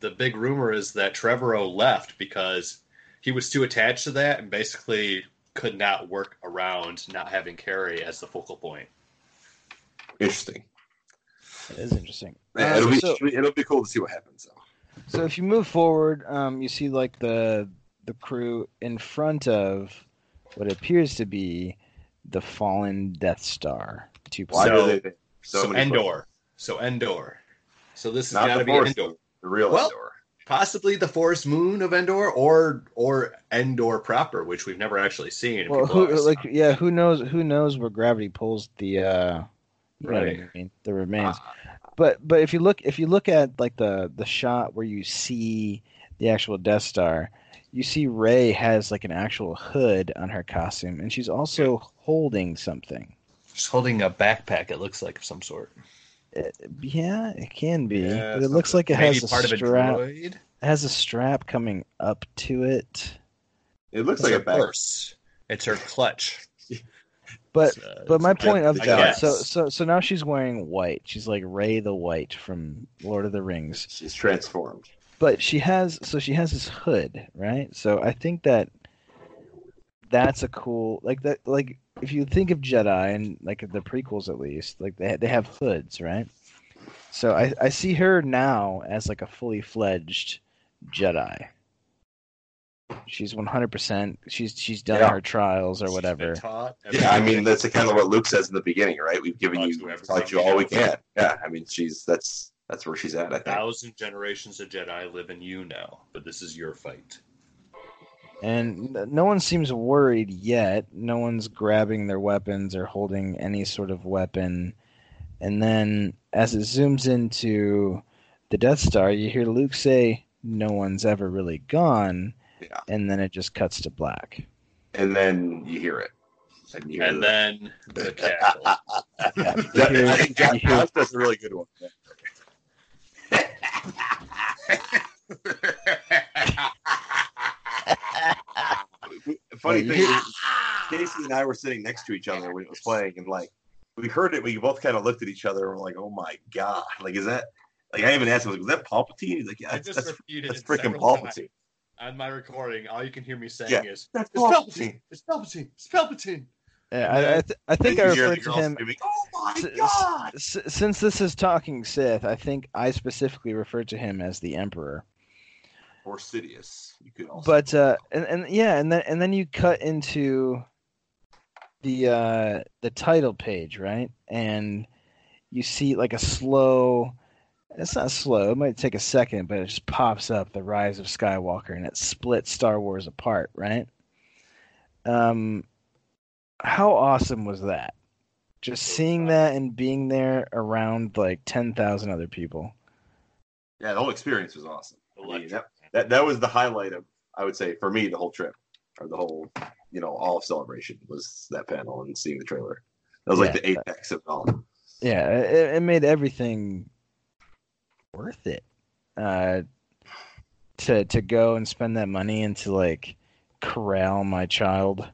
the big rumor is that Trevorrow left because he was too attached to that and basically could not work around not having Carrie as the focal point. Interesting. It is interesting. Yeah, Uh, it'll be so, it'll be cool to see what happens. Though. so if you move forward, um, you see like the the crew in front of what appears to be the fallen Death Star. Two Why So- do they? So, So, many Endor. So Endor. So this has Not got the to be Endor. the real Well- Endor. Possibly the forest moon of Endor, or or Endor proper, which we've never actually seen. Well, who like yeah, who knows? Who knows where gravity pulls the uh, Right. I mean, the remains. Ah, But but if you look if you look at like the the shot where you see the actual Death Star, you see Rey has like an actual hood on her costume, and she's also holding something. She's holding a backpack. It looks like of some sort. It, yeah, it can be, Yeah, but it looks like it has a part of a strap. droid. It has a strap coming up to it. it looks It's like a purse. It's her clutch. But It's, uh, But my point of that, guess. so so so now she's wearing white. She's like Rey the White from Lord of the Rings. She's transformed. But she has so she has this hood, right? So I think that that's a cool like that like if you think of Jedi and like the prequels at least, like they they have hoods, right? So I I see her now as like a fully fledged Jedi. She's 100%. She's she's done Yeah. her trials or whatever. taught Yeah, I mean that's kind of what Luke says in the beginning, right? We've given Taught you you we've taught you all we can. Yeah, I mean she's that's that's where she's at. I think. thousand generations of Jedi live in you now, but this is your fight. And no one seems worried yet. No one's grabbing their weapons or holding any sort of weapon. And then as it zooms into the Death Star, you hear Luke say, No one's ever really gone. Yeah. And then it just cuts to black. And then you hear it. And, you hear And the- then the cackle. That- You hear- I think Josh, you hear- Josh does a really good one. Funny thing, is, Casey and I were sitting next to each other when it was playing, and like we heard it, we both kind of looked at each other and were like, "Oh my god!" Like, is that? Like, I even asked him, "Was that Palpatine?" He's like, "Yeah, I that's, just that's, repeated that's freaking. Palpatine." On my recording, all you can hear me saying Yeah. is, That's It's Palpatine. Palpatine! It's Palpatine! It's Palpatine! Yeah, I, I, th- I think I Then referred to him. screaming, Oh my S- s- god! S- since this is talking Sith, I think I specifically referred to him as the Emperor. Or Sidious, you could also. but uh and, and yeah and then and then you cut into the uh the title page right? And you see like a slow it's not slow it might take a second but it just pops up the rise of skywalker and it splits star wars apart right? Um how awesome was that? Just seeing that and being there around like 10,000 other people. Yeah, the whole experience was awesome. I mean, that, that that was the highlight of, I would say, for me, the whole trip or the whole, you know, all of celebration was that panel and seeing the trailer. That was like Yeah. the apex of it all. yeah it, it made everything worth it uh to to go and spend that money and to like corral my child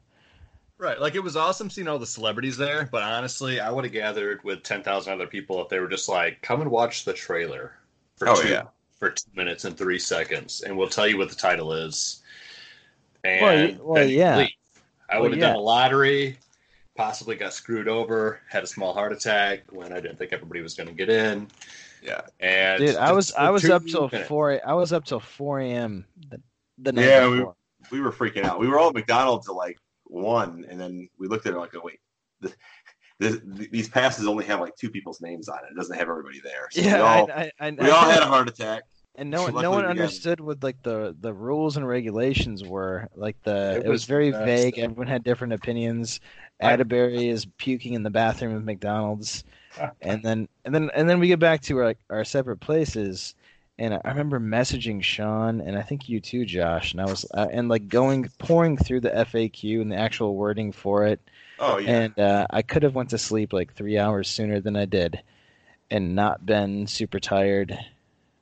Right, like it was awesome seeing all the celebrities there, but honestly, I would have gathered with ten thousand other people if they were just like, "Come and watch the trailer for Oh, two yeah. For two minutes and three seconds, and we'll tell you what the title is." And Well, well, yeah. leave. I Well, would have yeah. done a lottery, possibly got screwed over, had a small heart attack when I didn't think everybody was going to get in, Yeah. and dude i was just i was up till minutes. 4 i was up till 4 a.m the, the night Yeah, we- before. We were freaking out. We were all at McDonald's at like one, and then we looked at it like, oh, wait. This, this, these passes only have like two people's names on it. It doesn't have everybody there. So yeah we all, I, I, I, we all had a heart attack. and no, Luckily no one we got it. understood what like the the rules and regulations were. Like the It it, was, was very messed vague. up. Everyone had different opinions. Atterbury is puking in the bathroom of McDonald's, and then and then and then we get back to our our separate places. And I remember messaging Sean, and I think you too, Josh. And I was uh, and like going pouring through the FAQ and the actual wording for it. Oh yeah. And uh, I could have went to sleep like three hours sooner than I did, and not been super tired.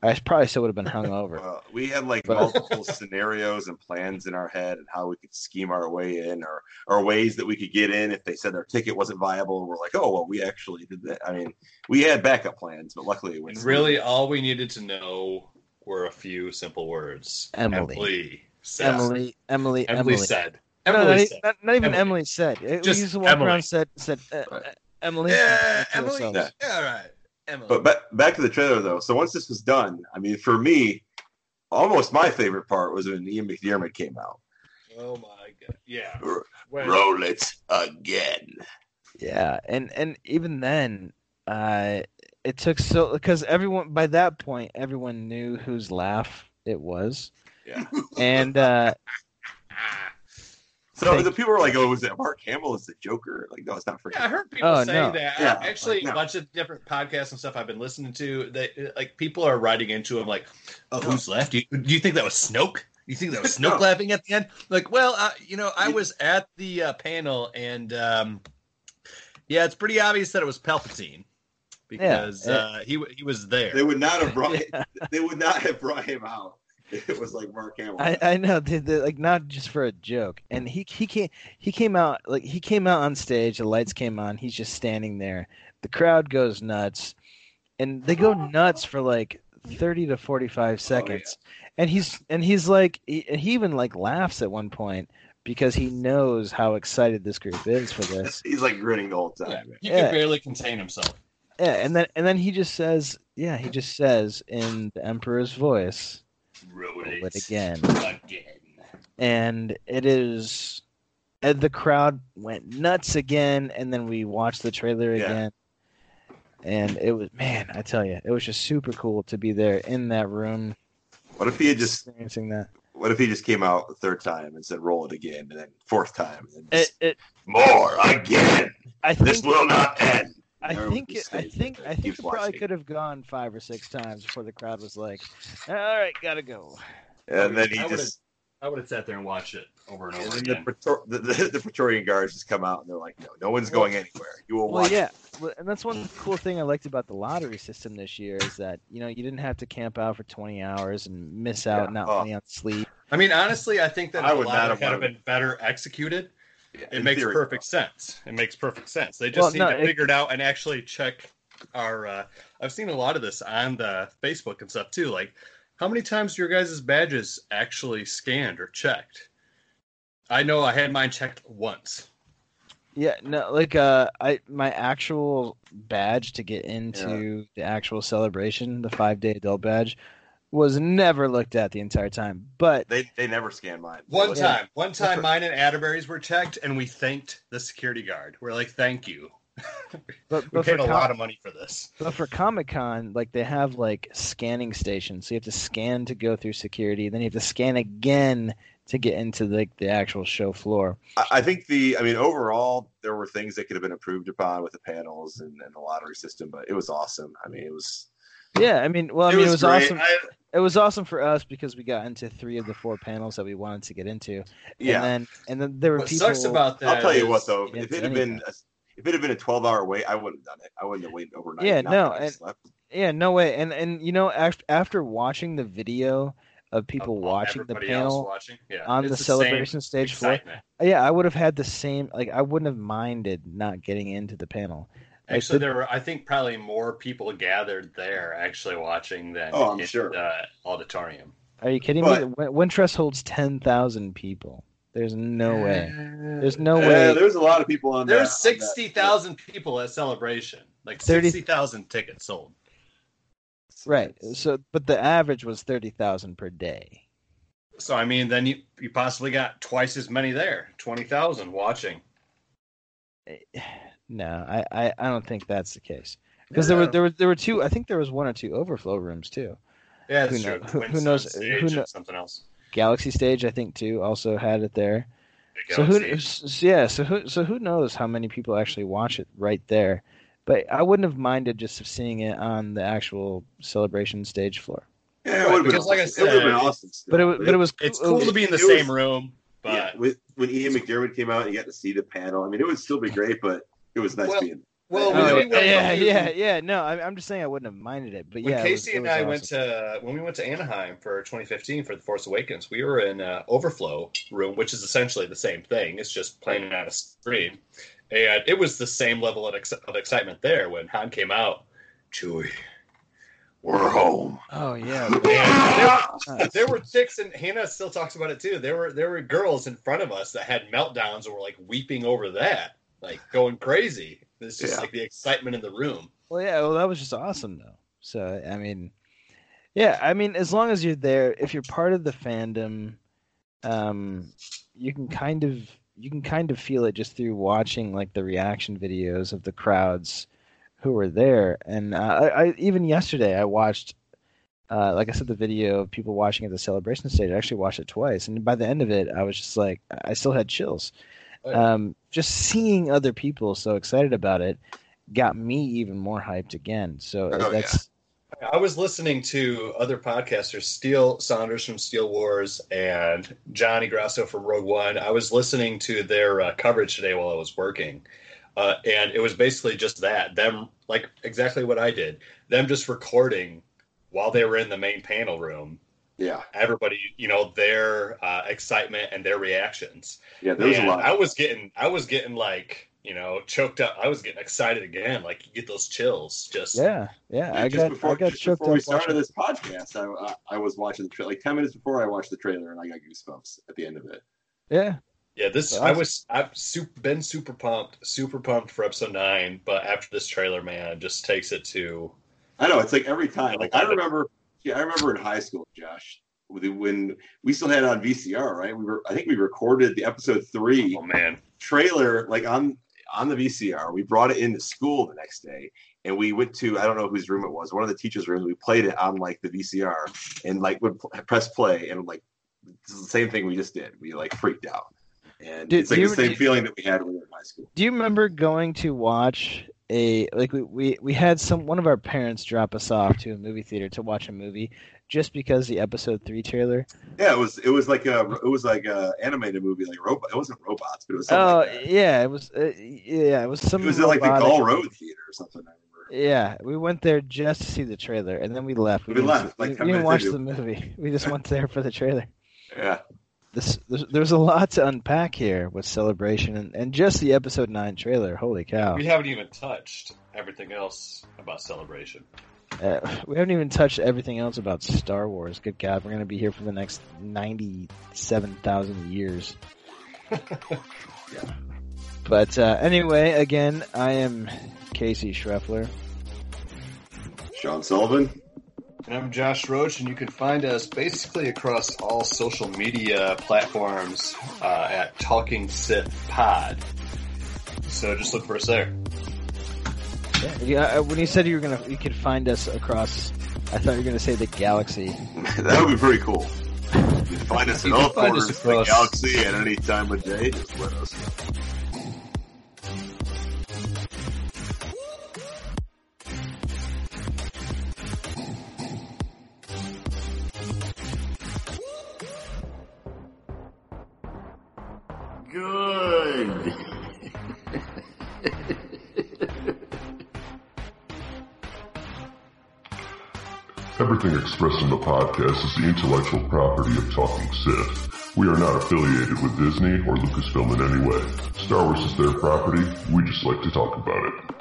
I probably still would have been hungover. Well, we had like But- multiple scenarios and plans in our head and how we could scheme our way in or or ways that we could get in if they said our ticket wasn't viable. We're like, oh well, we actually did that. I mean, we had backup plans, but luckily it went. And really, all we needed to know were a few simple words. Emily. Emily said. Emily, Emily, Emily Emily. said. No, Emily not, e- said. not, not even Emily. Emily said. It, Just we used to walk Emily. around said said uh, Right. uh, Emily. Yeah, Emily. Yeah. Yeah, all right. Emily. But back, back to the trailer though. So once this was done, I mean, for me, almost my favorite part was when Ian McDiarmid came out. oh my god. Yeah. When- Roll it again. Yeah, and and even then, uh, it took so because everyone by that point everyone knew whose laugh it was, Yeah. and uh, So Thank the people were like, "Oh, was it Mark Hamill as the Joker?" Like, no, it's not freaking. Yeah, I heard people Oh, say no. that. Yeah, Actually, like, no. a bunch of different podcasts and stuff I've been listening to. They like people are writing into him like, "Oh, No. who's left? Do you, do you think that was Snoke? You think that was Snoke No. laughing at the end?" Like, well, uh, you know, I was at the uh, panel, and um, yeah, it's pretty obvious that it was Palpatine because Yeah, uh, he he was there. They would not have brought. Yeah. They would not have brought him out. If It was like Mark Hamill. I, I know they, they, like not just for a joke, and he he came he came out like he came out on stage. The lights came on. He's just standing there. The crowd goes nuts, and they go nuts for like thirty to forty five oh, seconds. And he's and he's like he, he even like laughs at one point because he knows how excited this group is for this. He's like grinning the whole time. yeah, he Yeah. could barely contain himself. Yeah, and then and then he just says, yeah, he just says in the Emperor's voice, Roll "Roll it it again." again. and it is and the crowd went nuts again and then we watched the trailer Yeah. again and it was man i tell you it was just super cool to be there in that room What if he had just? experiencing that What if he just came out the third time and said, "Roll it again," and then fourth time, and then just, it more again. i think, This will not end. I think it, i think i think it probably watching. could have gone five or six times before the crowd was like all right gotta go And then he I just. I would have sat there and watched it over and And over the, again. Praetor- the, the, the Praetorian guards just come out and they're like, "No, no one's going anywhere. You will well watch." yeah well, and that's one cool thing i liked about the lottery system this year is that you know you didn't have to camp out for 20 hours and miss out Yeah. not Oh. only on sleep I mean, honestly, I think that I if would a not lot have had wanted- been better executed. Yeah, It makes theory, perfect sense. It makes perfect sense. They just Well, need no, to it- figure it out and actually check our. Uh, I've seen a lot of this on the Facebook and stuff too. Like, how many times your guys' badges actually scanned or checked? I know I had mine checked once. Yeah, no, like uh, I my actual badge to get into the actual celebration, the five day adult badge, was never looked at the entire time. But They they never scanned mine. One They- time, one time, mine and Atterbury's were checked, and we thanked the security guard. We're like, "Thank you. but We but for, paid a Com- lot of money for this." but for Comic Con, like they have like scanning stations, so you have to scan to go through security, then you have to scan again to get into like the actual show floor. I, I think the. I mean, overall, there were things that could have been improved upon with the panels and, and the lottery system, but it was awesome. I mean, it was. Yeah, I mean, well, I mean, it was great. awesome. I- It was awesome for us because we got into three of the four panels that we wanted to get into. yeah, And then and then there were What people sucks about that? I'll tell you what though, if it had been a, if it had been a twelve hour wait, I wouldn't have done it. I wouldn't have waited overnight. Yeah, no, and- slept. Yeah, no way. And and you know after after watching the video of people of watching the panel watching. Yeah, on it's the, same celebration stage floor, yeah, I would have had the same like I wouldn't have minded not getting into the panel. Like, Actually, there were I think probably more people gathered there actually watching than Oh, I'm in sure. the auditorium. Are you kidding But- me? Win- Wintrust holds 10,000 people. There's no way. There's no Yeah, way. there's a lot of people on. There. There's that, on sixty thousand people at celebration. Like 30 sixty thousand tickets sold. Right. So but the average was 30,000 per day. So I mean, then you you possibly got twice as many there. Twenty thousand watching. Eh, No, I, I, I don't think that's the case. Because there were there were there were two I think there was one or two overflow rooms too. Yeah, that's Who true. know- who- who knows- Stage who and kno- something else. Galaxy Stage I think too also had it there. The So who Galaxy. s- yeah, so who so who knows how many people actually watch it right there. But I wouldn't have minded just seeing it on the actual celebration stage floor. Yeah, it would have been Because like I awesome. Would have been said, awesome. still. But it but it was It's cool was- to be in the it was- same room, but yeah, with, when Ian McDiarmid came out, and you got to see the panel. I mean, it would still be great, but it was nice Well, being. well, Oh, we yeah, yeah, to- yeah, yeah. No, I'm, I'm just saying I wouldn't have minded it. But when yeah, it was- Casey it and was I awesome. went to when we went to Anaheim for 2015 for the Force Awakens, we were in uh, overflow room, which is essentially the same thing. It's just playing out a screen, and it was the same level of, ex- of excitement there when Han came out. Chewie, We're home. Oh yeah. And there, Nice. there were chicks, and Hannah still talks about it too. There were there were girls in front of us that had meltdowns and were like weeping over that, like going crazy. It's just Yeah. like the excitement in the room. Well, yeah. Well, that was just awesome, though. So, I mean, yeah. I mean, as long as you're there, if you're part of the fandom, um, you can kind of you can kind of feel it just through watching like the reaction videos of the crowds who were there. And uh, I, I even yesterday I watched. Uh, like I said, the video of people watching at the celebration stage. I actually watched it twice, and by the end of it, I was just like, I still had chills. Yeah. Um, just seeing other people so excited about it got me even more hyped again. So Oh, that's I was listening to other podcasters, Steele Saunders from Steele Wars and Johnny Grasso from Rogue One. I was listening to their uh, coverage today while I was working, uh, and it was basically just that them like exactly what I did. Them just recording while they were in the main panel room. Yeah, Everybody, you know, their uh, excitement and their reactions. yeah. There was a lot. I was getting, I was getting like, you know, choked up. I was getting excited again. Like you get those chills. Just yeah, yeah. I just got before, I got just choked before we started watching- this podcast, I, I, I was watching the trailer. Like ten minutes before I watched the trailer, and I got goosebumps at the end of it. Yeah, Yeah, this That's I was I've super, been super pumped, super pumped for episode nine, but after this trailer, man, just takes it to I know it's like every time. Like I remember, yeah, I remember in high school, Josh, when we still had it on VCR, right? We were, I think we recorded the episode three oh man, trailer like on on the VCR. We brought it into school the next day, and we went to I don't know whose room it was, one of the teachers' rooms. We played it on like the VCR, and like would pl- press play, and like this is the same thing we just did. We like freaked out, and Dude, it's like the you- same do- feeling that we had when we were in high school. Do you remember going to watch a like we, we we had some one of our parents drop us off to a movie theater to watch a movie just because the episode three trailer? Yeah, it was it was like a it was like a animated movie, like robot. It wasn't robots, but it was something Oh like yeah, it was. Uh, yeah, it was some. It was at like the Gull Road Theater or something. Yeah, we went there just to see the trailer, and then we left. We didn't- left, like we, we didn't watch the movie. We just went there for the trailer. Yeah, This, there's, there's a lot to unpack here with celebration and, and just the episode nine trailer. Holy cow! we haven't even touched everything else about celebration. Uh, we haven't even touched everything else about Star Wars. Good God, we're gonna be here for the next ninety-seven thousand years. But uh, anyway, again, I am Casey Schreffler. Sean Sullivan. And I'm Josh Roach, and you can find us basically across all social media platforms uh, at Talking Sith Pod. So just look for us there. Yeah, yeah, uh, when you said you were gonna, you could find us across. I thought you were gonna say the galaxy. that would be pretty cool. You can find us in all can find us corners of the galaxy at any time of day. Just let us know. Everything expressed in the podcast is the intellectual property of Talking Sith. We are not affiliated with Disney or Lucasfilm in any way. Star Wars is their property, we just like to talk about it.